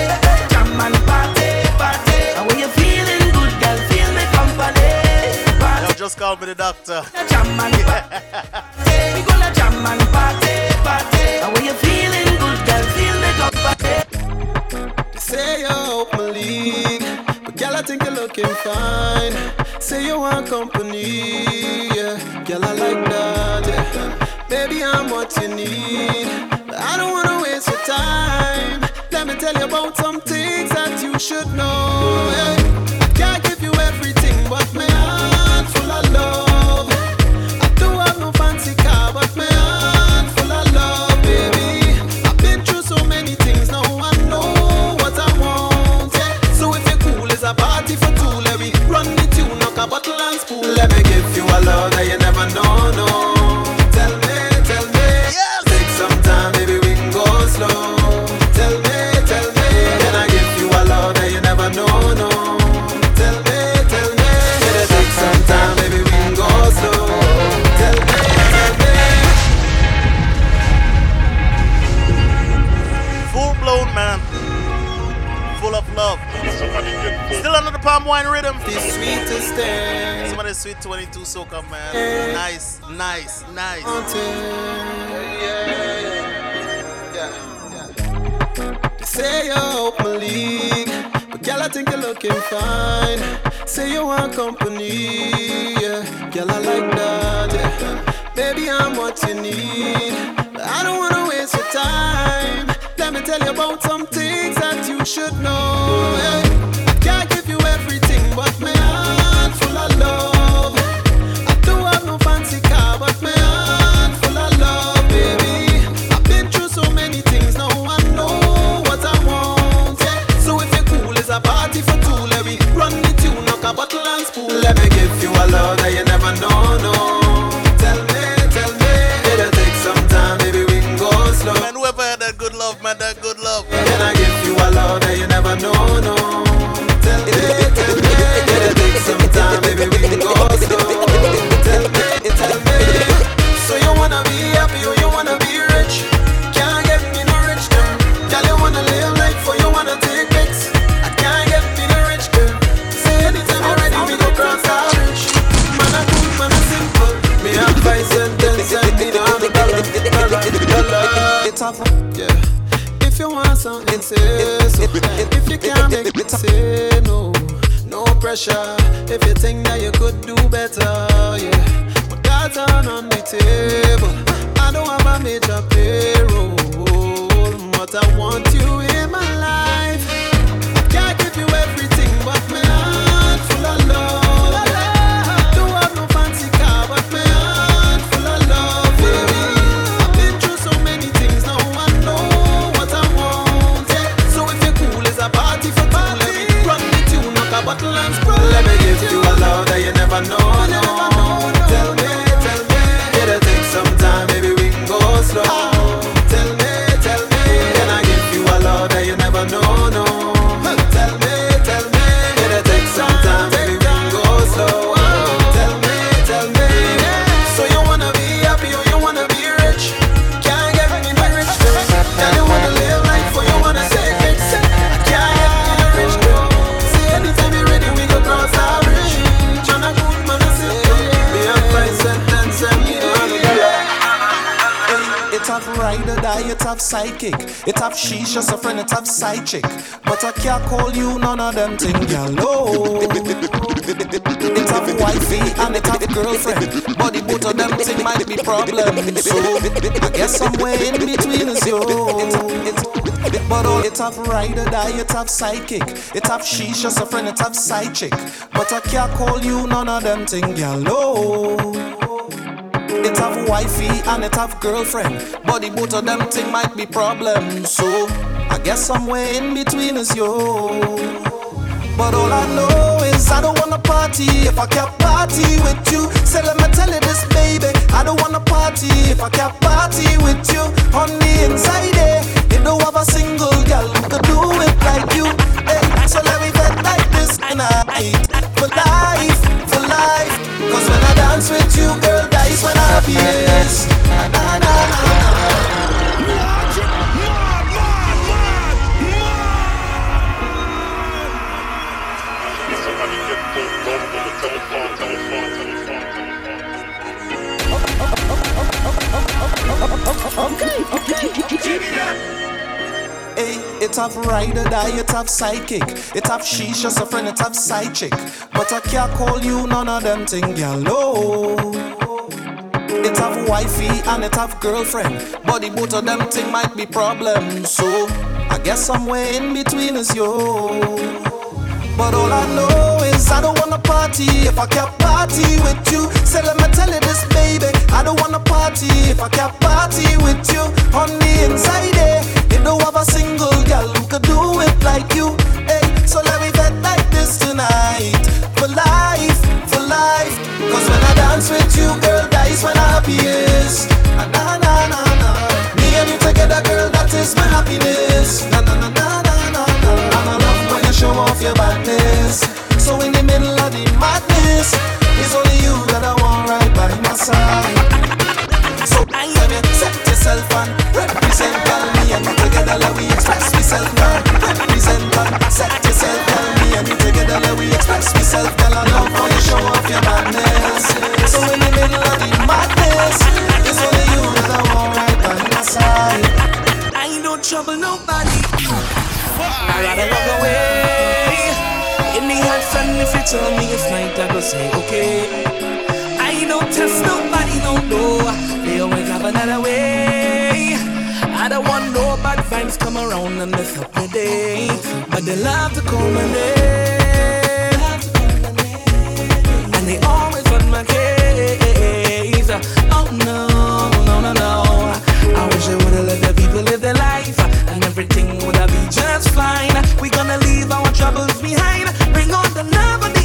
Jam and party, party. How you feeling good, girl? Feel me company. Yo, just call me the doctor. Jam and party. We gonna jam and party, party. How you feeling good, girl? Feel me company. They say you're out my league, but girl, I think you're looking fine. Say you want company, yeah. Girl, I like that, yeah. Baby, I'm what you need, but I don't wanna waste your time. Let me tell you about some things that you should know. yeah. Sweet 22 soca, man. Nice, nice, nice. They say you're my league, but girl, Girl, I think you're looking fine. Say you want company, yeah. Girl, I like that, yeah. Baby, I'm what you need. But I don't wanna waste your time. Let me tell you about some things that you should know. Yeah. It, say no. No pressure. If you think that you could do better, yeah. But God's on on the table. I don't have a major payroll, but I want psychic. It have sheesh, just a friend, it have side chick. But I can't call you none of them thing, hello. It have wifey and it have girlfriend. But the both of them thing might be problem. So I guess somewhere in between is you. But oh, all it have ride or die, it have psychic. It have sheesh, just a friend, it have side chick. But I can't call you none of them thing, hello. It have wifey and it have girlfriend. But the both of them thing might be problem. So I guess somewhere in between is you. But all I know is I don't wanna party if I can't party with you. Say let me tell you this, baby. I don't wanna party if I can't party with you. On the inside, eh, you don't have a single girl who could do it like you. Hey, so let me get like this tonight. For life, for life. Cause when I dance with you, girl, that happiest. Na, na, na, okay. Hey, it die, it have psychic. It have she's just a friend, it have side chick. But I can't call you none of them thing, hello. It have wifey and it have girlfriend. But the both of them thing might be problem. So I guess somewhere in between is you. But all I know is I don't wanna party if I can't party with you. Say let me tell you this, baby. I don't wanna party if I can't party with you. On the inside, eh, you don't have a single girl who could do it like you. Dance with you, girl, that is when I'm happiest. Ah, Na na na na. Me and you together, girl, that is my happiness. trouble nobody. I gotta walk away. In the hot sun, if you tell me it's night, I go say okay. I don't trust nobody, no no. They always have another way. I don't want no bad vibes come around and mess up my day. But they love to call my name, and they always want my case. Oh no, no, no, no. I wish they would've let that people live their life, and everything would be just fine. We're gonna leave our troubles behind, bring on another day.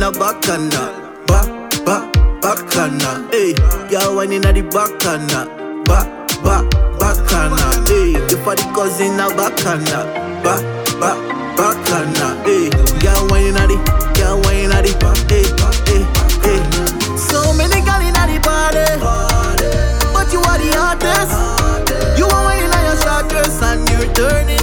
inna bacana, ba ba bacana, hey. Girl whining inna the bacana, ba ba bacana, hey. If I the cousin inna bacana, ba ba bacana, hey. Girl whining inna the, girl whining inna the, hey hey hey. So many girls inna the party, party, but you are the hottest. hottest. You are whining like your short dress and you're turning.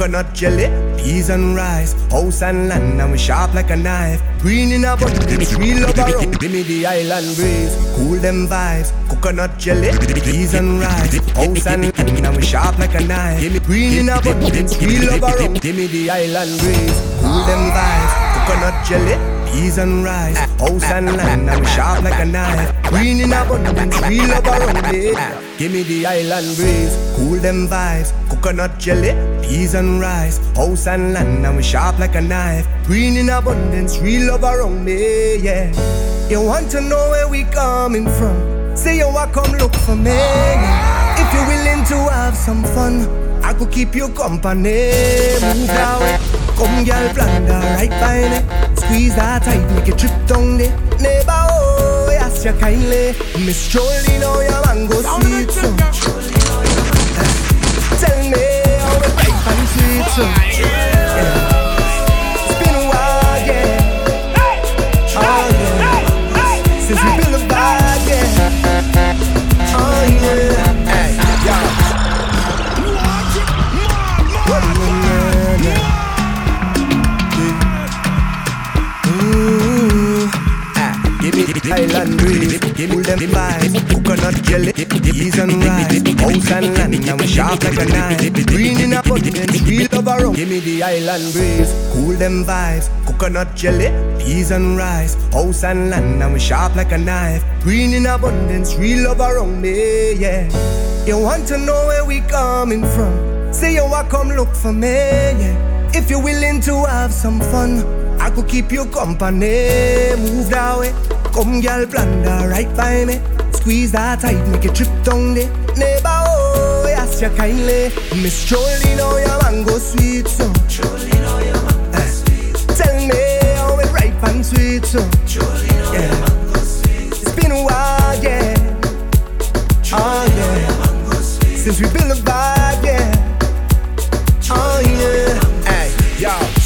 Coconut jelly, peas and rice. House and land, and we sharp like a knife. Green in abundance, we love around. Give me the island breeze, cool them vibes. Coconut jelly, peas and rice. House and land, and we sharp like a knife. Give me green in abundance, we love around. Give me the island breeze, cool them vibes. Coconut jelly. Peas and rice, house and land, and we sharp like a knife. Green in abundance, we love around it. Give me the island breeze, cool them vibes. Coconut jelly, peas and rice, house and land, and we sharp like a knife. Green in abundance, real love around me, yeah. You want to know where we coming from? Say you want come look for me. If you're willing to have some fun, I could keep you company. Move now. Come girl, plunder right by me Squeeze that tight, make it trip down there Neighbor, oh, yes, you kindly Miss Jolie, know oh, your mango sweet so it ripe and sweet so yeah. Spin wild, yeah Oh, yeah Since we built a vibe, yeah Oh, yeah Island breeze, me them vibes. Coconut jelly, peas and rice. House and land, now sharp like a knife. Green in abundance, we love around. Give me the island breeze, cool them vibes. Coconut jelly, peas and rice. House and land, we sharp like a knife. Green in abundance, we love around me, eh, yeah. You want to know where we coming from? Say you want come look for me, yeah. If you're willing to have some fun, I could keep you company. Move that way. Come, girl, plunder right by me. Eh. Squeeze that tight, make it trip down there. Neighbor, oh, eh, yes, you kindly. Miss Jolie, know oh, your mango sweet, so. Jolie, know oh, your mango uh, sweet. Tell me how it ripe and sweet, so. Jolie, know oh, yeah. your mango sweet. It's been a while, yeah. Jolie, oh, yeah. Since we built a vibe, yeah.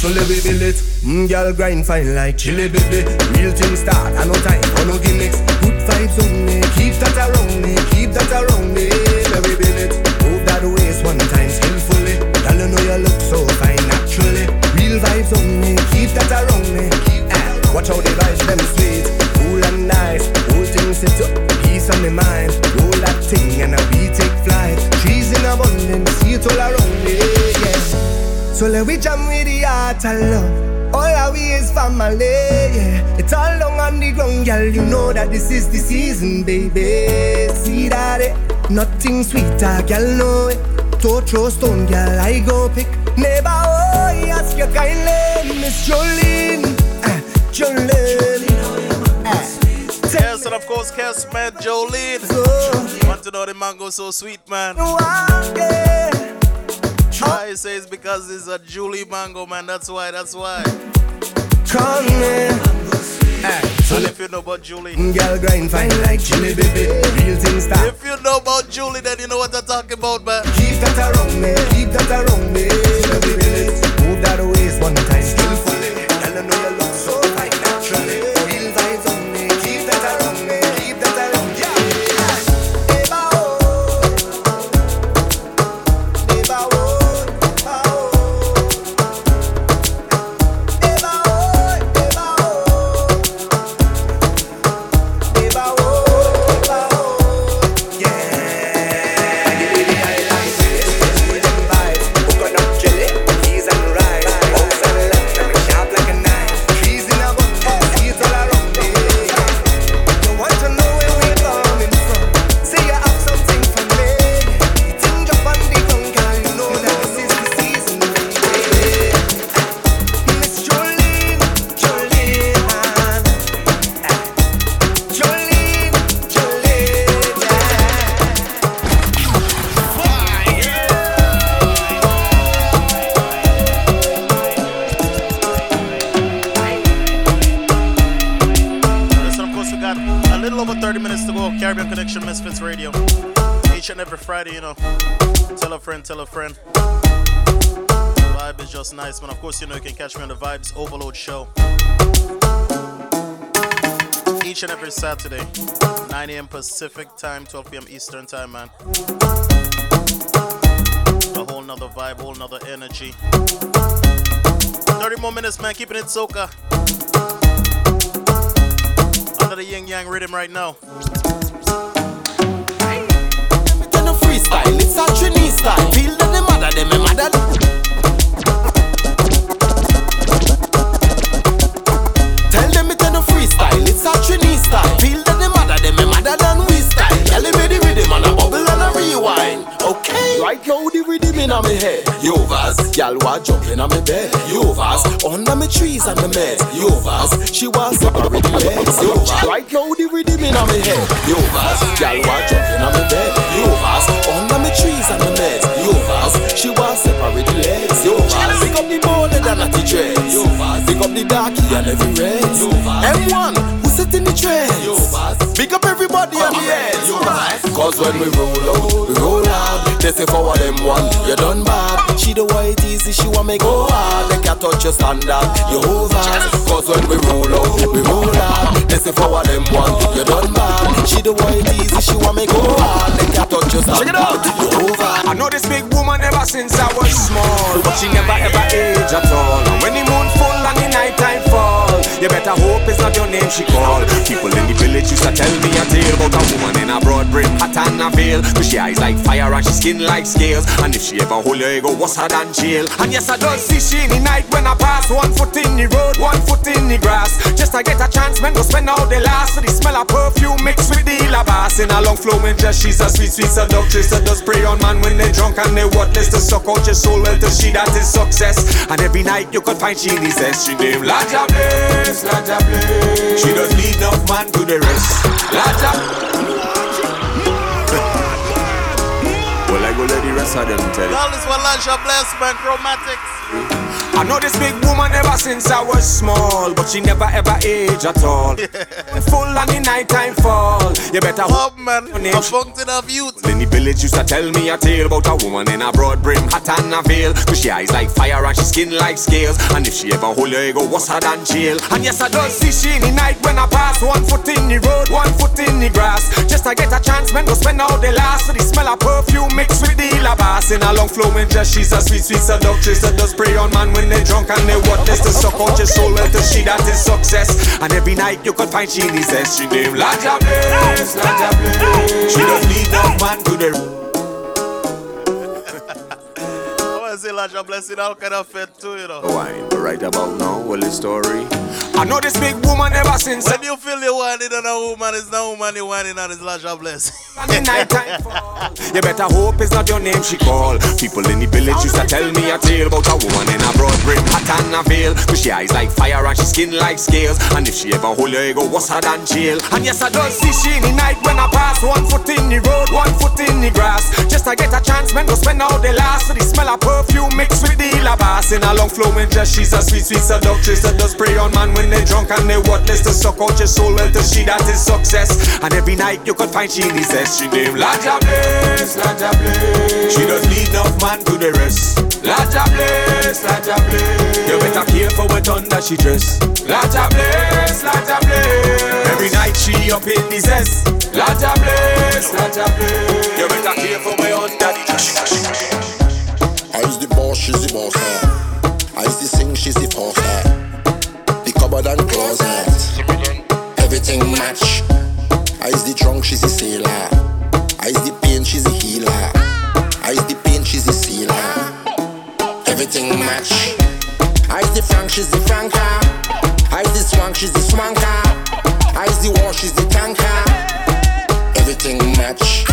So let me build it. Mm, girl grind fine like chili baby. Real thing start, I no time for no gimmicks. Good vibes on me, keep that around me, keep that around me. Baby, build it. Move that waist one time skillfully. Girl, you know you look so fine naturally. Real vibes on me, keep that around me. Eh, watch how the vibes them sweet, cool and nice. Whole thing set up, peace on my mind. Roll that thing and we take flight. Trees in abundance, see it all around me. Yeah. So let we jam with the heart of love. All our we is family, yeah. It's all long on the ground, girl. You know that this is the season, baby. See that it? Nothing sweeter, girl, know it. To throw stone, girl, I go pick. Neighbor, oh, ask you kindly, Miss Jolene, uh, Jolene. Uh, yes, and of course, Cass man, Jolene. So, Want to know the mango so sweet, man? yeah. Try say it's because it's a Julie mango, man. That's why, that's why. Come in. Hey, so if you know about Julie, girl grind fine like chili, baby. Real thing start. If you know about Julie, then you know what I'm talking about, man. Keep that around me, keep that around me. Move that waist one time skillfully. Girl, I know you love Saturday, 9 a.m. Pacific time, 12 p.m. Eastern time, man. another vibe, whole another energy. 30 more minutes, man, keeping it soca. Under the yin yang rhythm right now. freestyle, it's a Trini style. Feel that the mother, them a mother. Yovas, y'all wa jumping on my bed. Yovas, under my trees and the meds. Yovas, she was separate the legs. Yovas, right now the rhythm in my head. Yovas, y'all wa jumping on my bed. Yovas, under my trees and the meds. Yovas, she was separate the legs. Yovas, pick up the bone and the natty dreads. Yovas, pick up the darkie and every red. M1, who sit in the. Yovas, pick up everybody on the ends. Cause when we roll out, we roll They say forward them one, you done bad. She the white easy, she want me go hard. They can't touch your standard, you over. Cause when we roll out, we roll out. They say forward them one, you done bad. She the white easy, she want me go hard. They can't touch your standard, Check it out. you over. I know this big woman ever since I was small, but she never ever age at all. And when the moon full and the night time fall, you better hope it's not your name she call. People in the village used to tell me a tale about a woman in a broad brim hat and a veil, but she eyes like fire and she skin like scales. And if she ever hold your ego, what's her than jail? And yes, I don't see she in the night when I pass. One foot in the road, one foot in the grass. Just to get a chance, man, go spend all the last. So the smell of perfume mixed with the labas. In a long flowing dress, she's a sweet, sweet seductress. That does spray on man when they drunk and they worthless. To suck out your soul, well, to she that is success. And every night you could find she in his She named Laja Bliss, Laja Bliss. She does lead no man to the rest. Laja Well, I go let the rest of them tell you. All this one, Lansha Bless, man, Chromatics. I know this big woman ever since I was small, but she never ever age at all. <laughs> Full on the night time fall. You better hope, man. A fountain of youth. The village used to tell me a tale about a woman in a broad brim hat and a veil. Cause she eyes like fire and she skin like scales. And if she ever hold your ego, what's her than jail? And yes, I don't see she in the night when I pass. One foot in the road, one foot in the grass. Just to get a chance, man, go spend all the last. So the smell of perfume mixed with the labas. In a long flowing dress, she's a sweet, sweet seductress that does spray on man when they drunk and they worthless to suck out your soul to she that is success. And every night you could find she in his She named Laja Bliss, Laja Bliss. She does lead that man to the <laughs> I want to say Lansha Bless it all kind of fit too, you know. wine. But right about now, well, the story. I know this big woman ever since. When you feel you want it on a woman, it's no woman you want it on, it's Lansha Bless. <laughs> And the night time fall. You better hope it's not your name she call. People in the village used to tell me a tale about a woman in a broad brim hat and a veil. Cause she eyes like fire and she skin like scales. And if she ever hold your ego, what's her than jail? And yes, I don't see she in the night when I pass. One foot in the road, one foot in the grass. Just to get a chance, men go spend all the last. So the smell of perfume mixed with the labas. In a long flowing dress, she's a sweet, sweet seductress that does spray on man when they drunk and they worthless to suck out your soul well to she that is success. And every night you could find she in his She named Laja Bliss, Laja Bliss. She does lead enough man to the rest. Laja Bliss, Laja Bliss. You better care for what under she dress. Laja Bliss, Laja Bliss. Every night she up in the zest. Laja Bliss, Laja Bliss. You better care for what under the dress. I I's the boss, she's the boss. eh. I's the sing, she's the boss. Cupboard and closet. Everything match. I's the drunk, she's the sailor. I's the pain, she's the healer. I's the pain, she's the sealer. Everything match. I's the frank, she's the franker. I's the swank, she's the swanker. I's the war, she's the tanker. Everything match.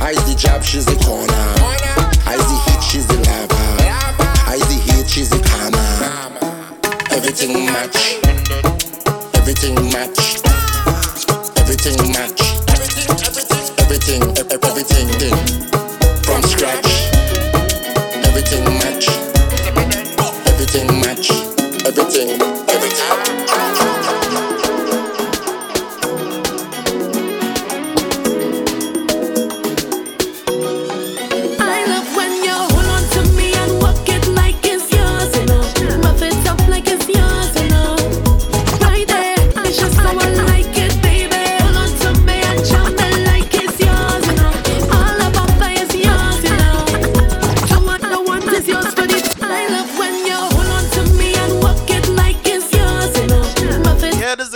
I's the jab, she's the corner. I's the heat, she's the lava. I's the heat, she's the karma. Everything match. Everything match. Everything match. Everything, e- e- everything ding. From scratch.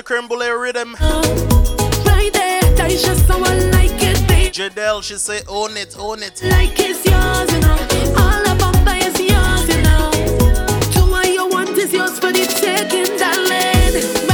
Crimble brulee rhythm. Right there, that is just someone like it, babe. Jadelle, she say, own it, own it. Like it's yours, you know. All of Bamba is yours, you know. To what you want is yours for the taking, darling.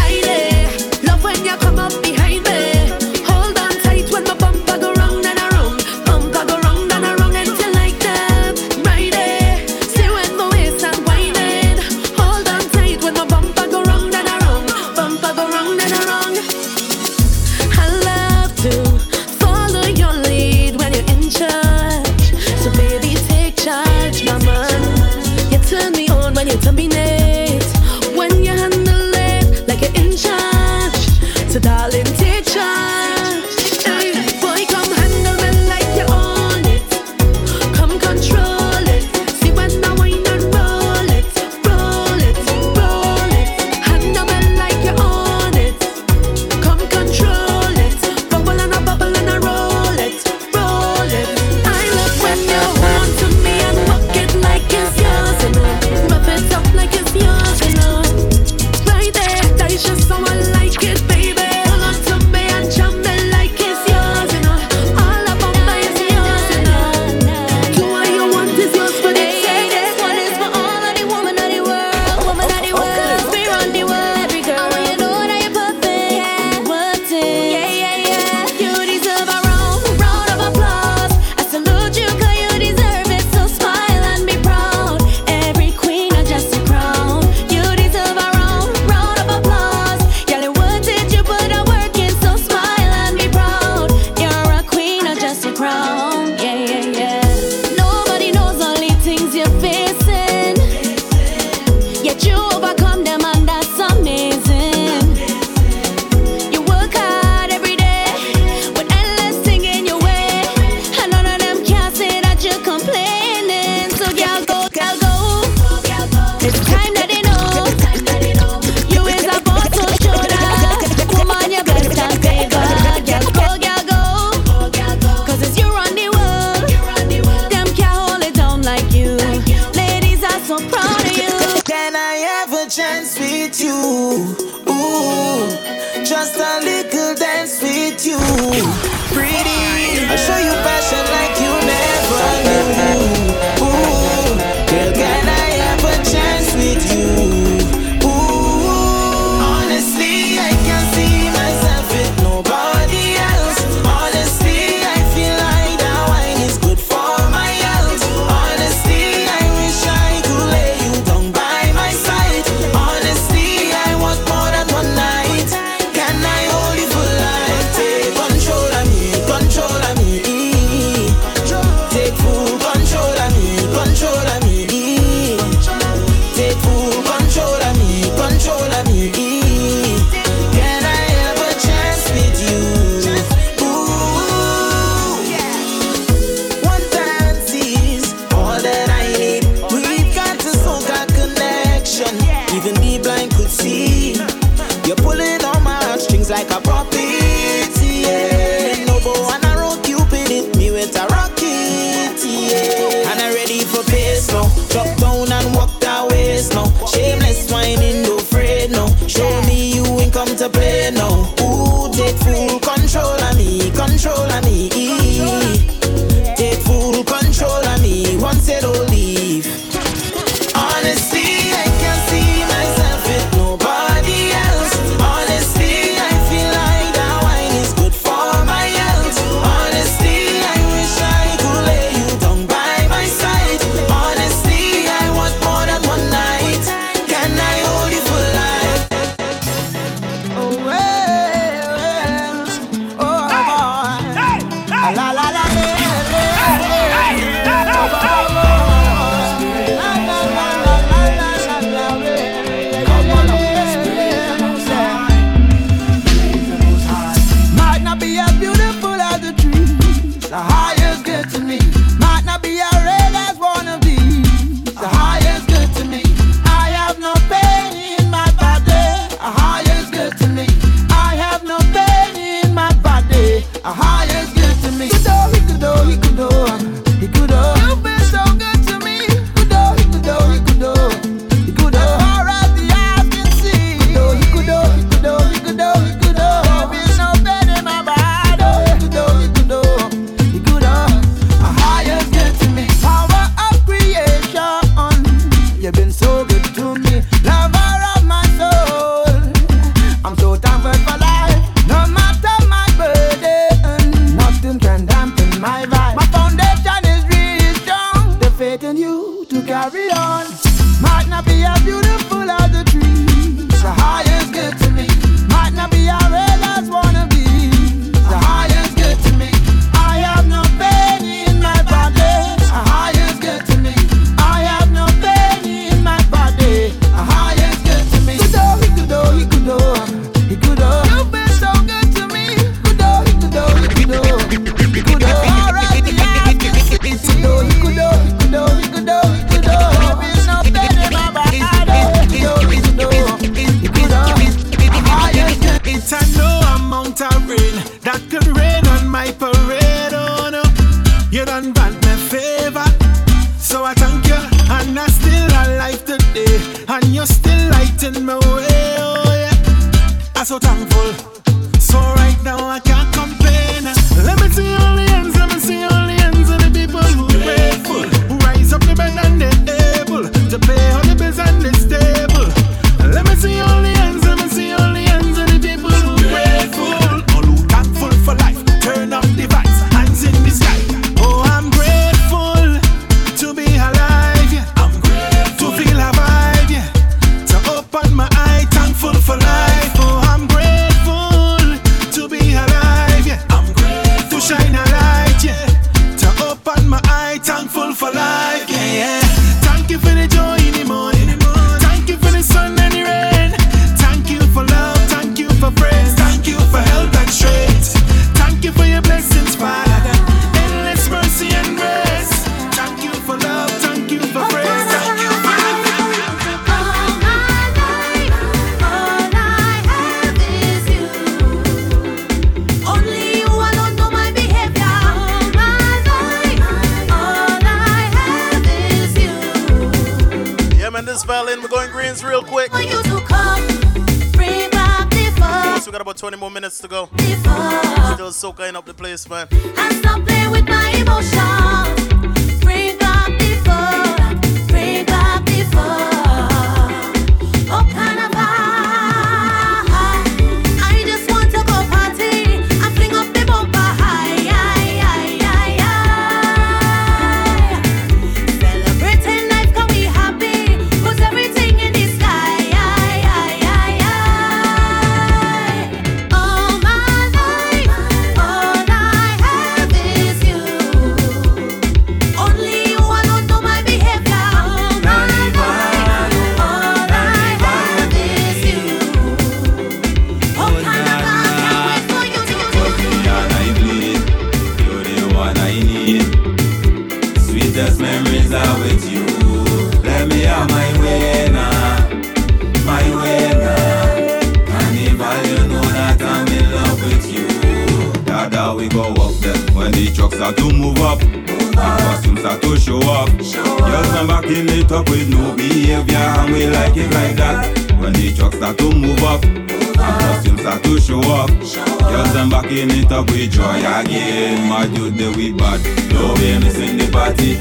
No way missing the party.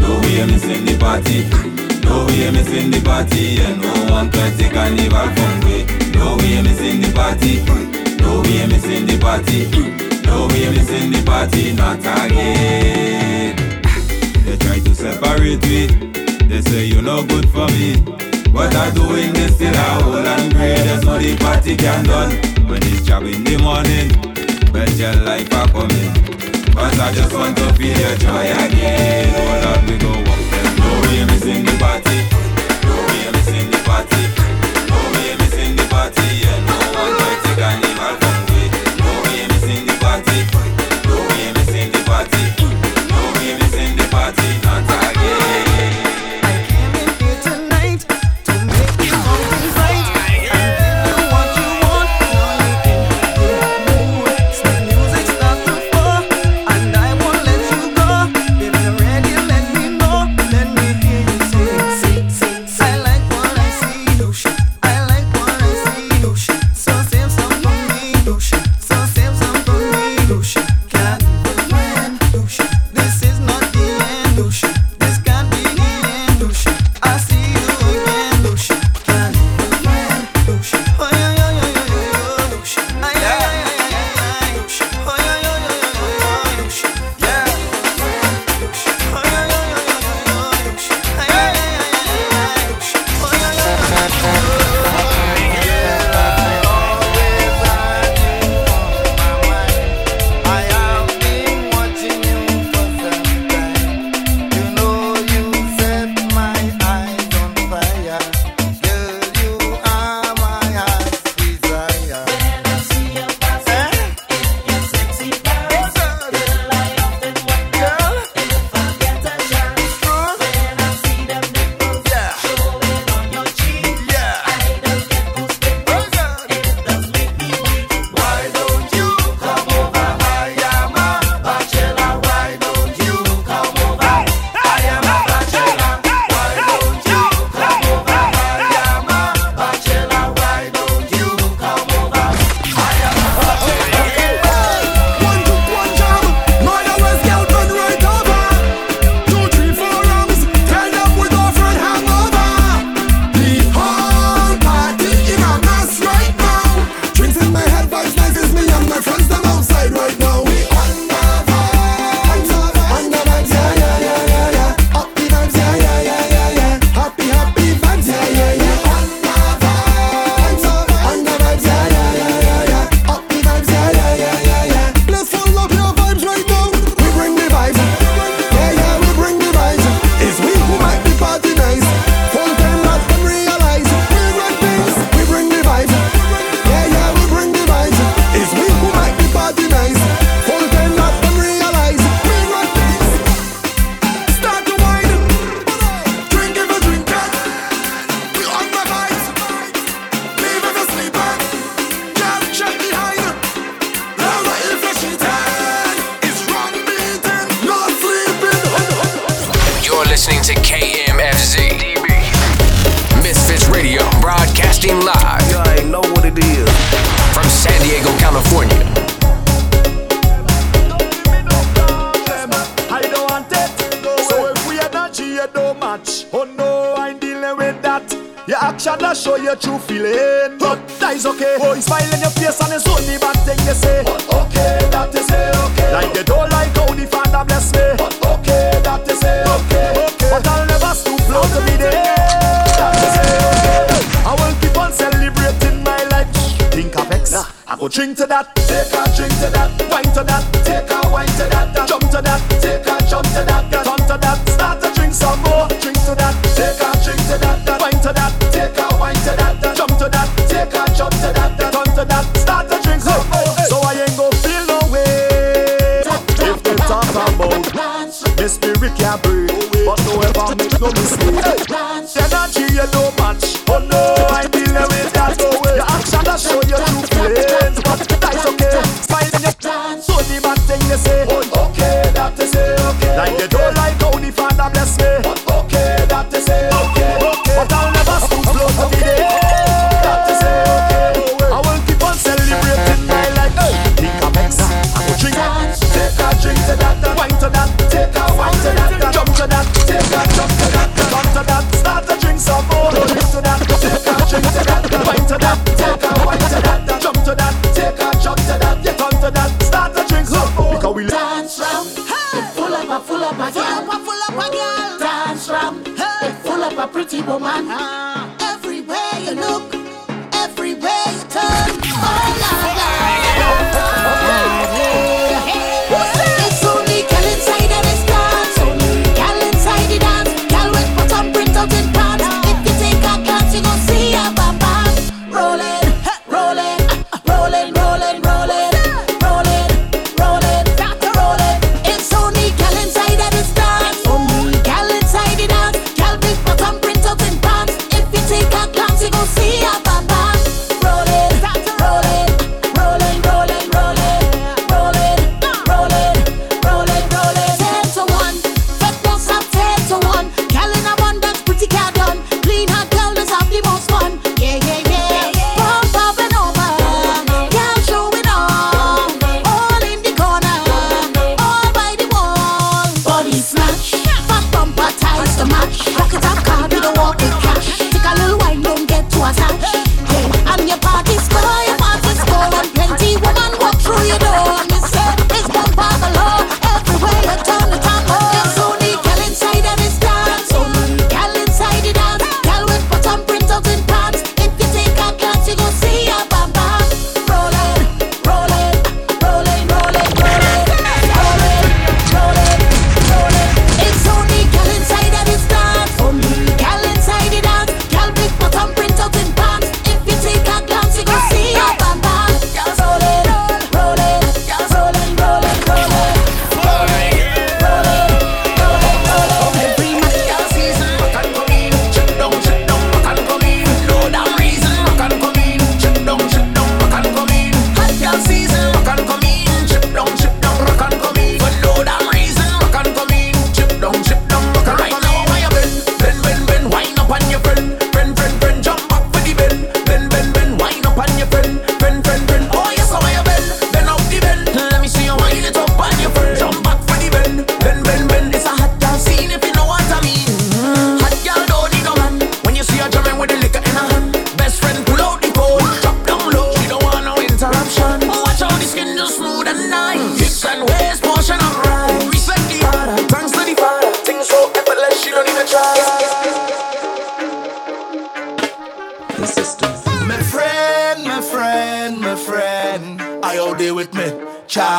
No way missing the party. No way missing the party. And yeah, no one can take carnival from me. No way missing the party. No way missing the party. No way missing the party. Not again. They try to separate me. They say you're not good for me. What I doing is still a whole and great. There's no the party can done. When it's job in the morning, but your life are coming. Cause I just want to feel your joy again. Oh Lord, we go walk them No way missing the party. No way missing the party. you don't match. Oh no, I'm dealing with that. Your action will show your true feeling. But that is okay. Oh, you smile in your face and it's only bad thing you say. But okay, that is okay. Like you don't like how the father bless me. But okay, that is okay. okay. But I'll never stoop low to be there. That is okay. I will keep on celebrating my life. Think of X. Nah. I go drink to that, take a drink to that, wine to that, take a wine to that, that jump to that, take a jump to that, get on to that, start to drink drink some more. Drink to that, take a drink to that, that. Wine to that, take a wine to that, that. Jump to that, take a jump to that, that. Turn to that, start to drink some more. So I ain't gonna feel no way. If they talk about my spirit can't breathe, but no ever make no mistake. Energy you don't match, oh no. Tipo Man.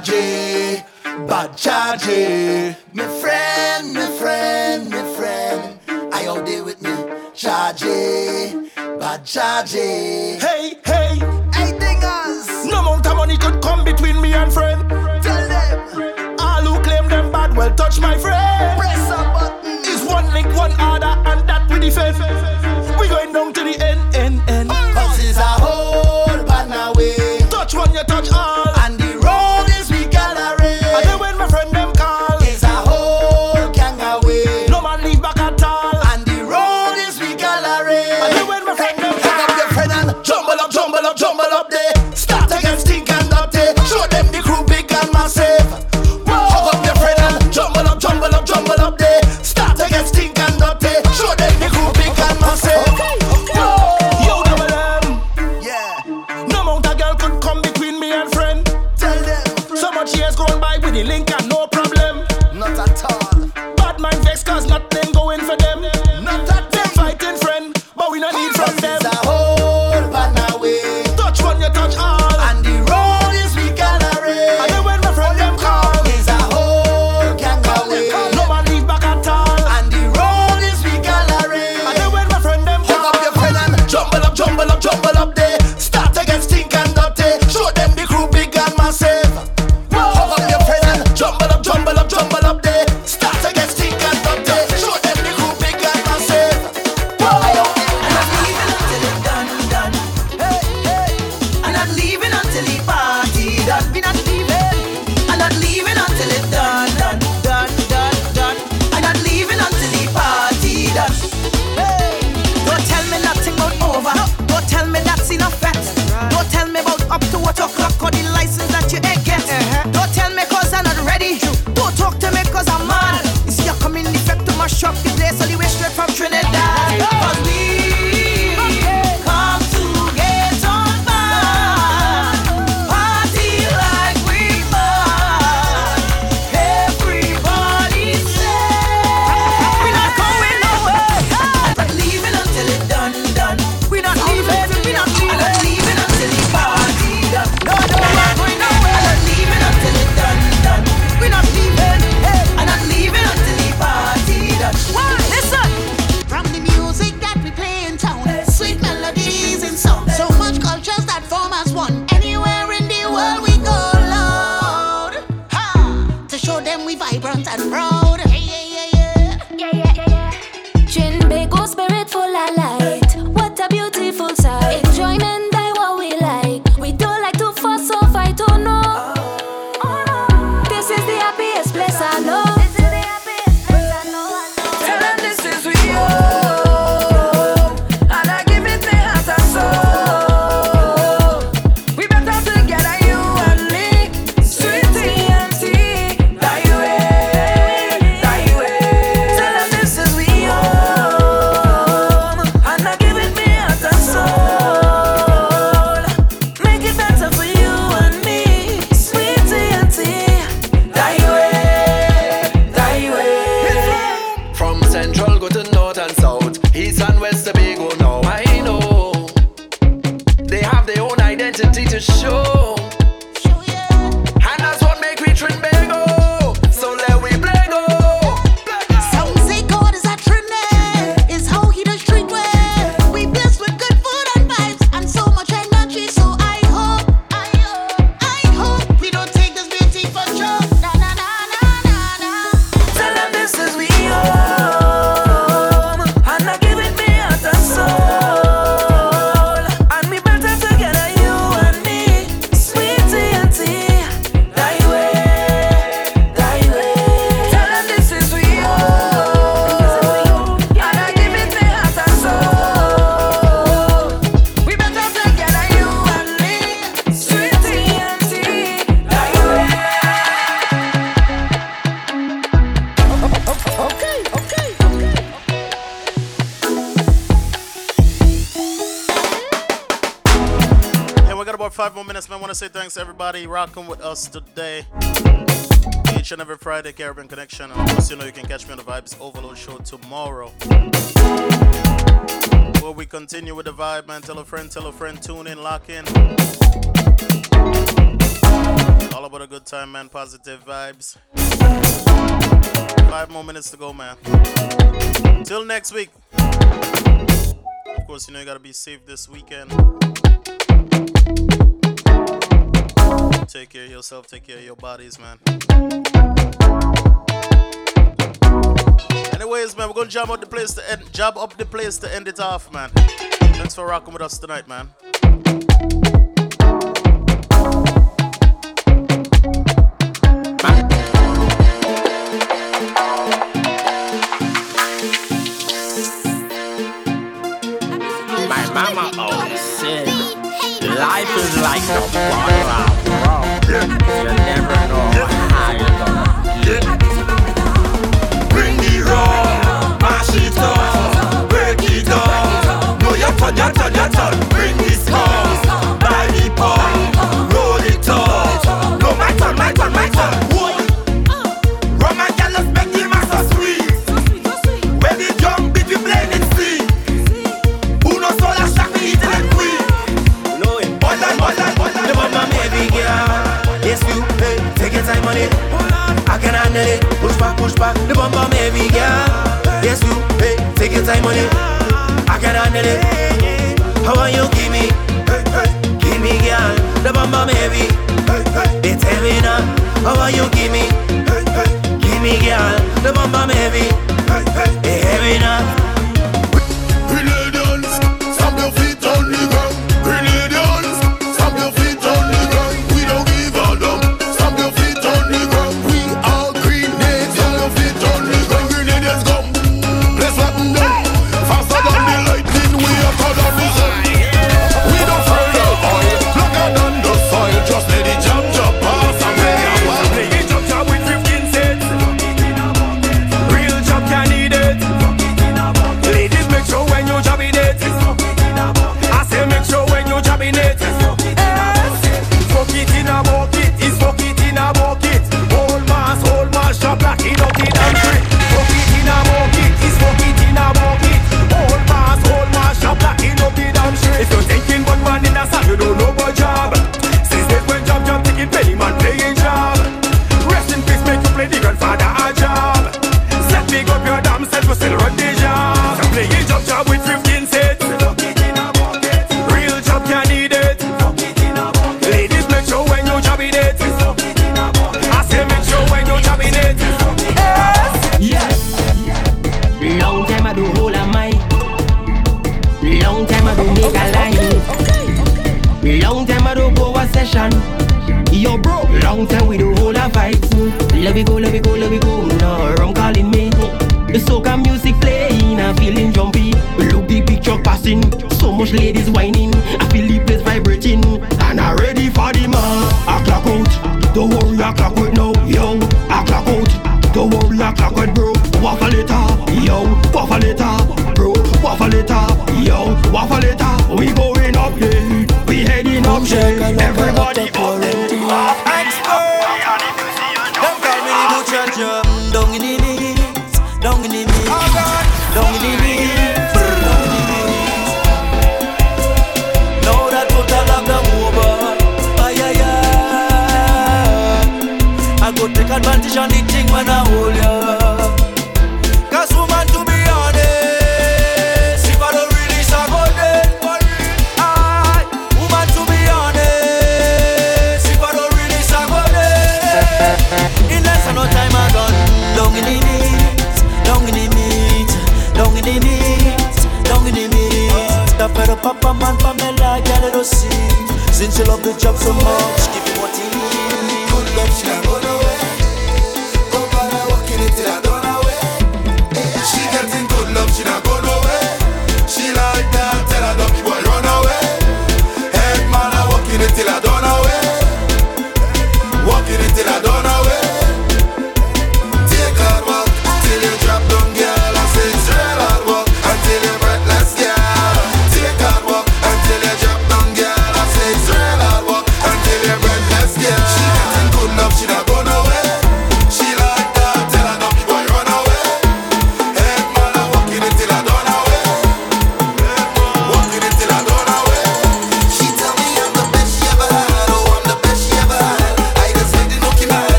chargy, bad chargy. my friend, my friend, my friend. I all day with me, chargy, bad chargy. Hey, hey, hey, dingers. No amount of money could come between me and friend. Tell them all who claim them bad Well, touch my friend. Press a button. It's one link, one order, and that we defend. We going down to the end. everybody rocking with us today. Each and every Friday, Caribbean Connection. And of course, you know you can catch me on the Vibes Overload Show tomorrow. Where we continue with the vibe, man. Tell a friend, tell a friend, tune in, lock in. All about a good time, man. Positive vibes. Five more minutes to go, man. Till next week. Of course, you know you gotta be safe this weekend. Take care of yourself. Take care of your bodies, man. Anyways, man, we're gonna jam up the place to end, jab up the place to end it off, man. Thanks for rocking with us tonight, man.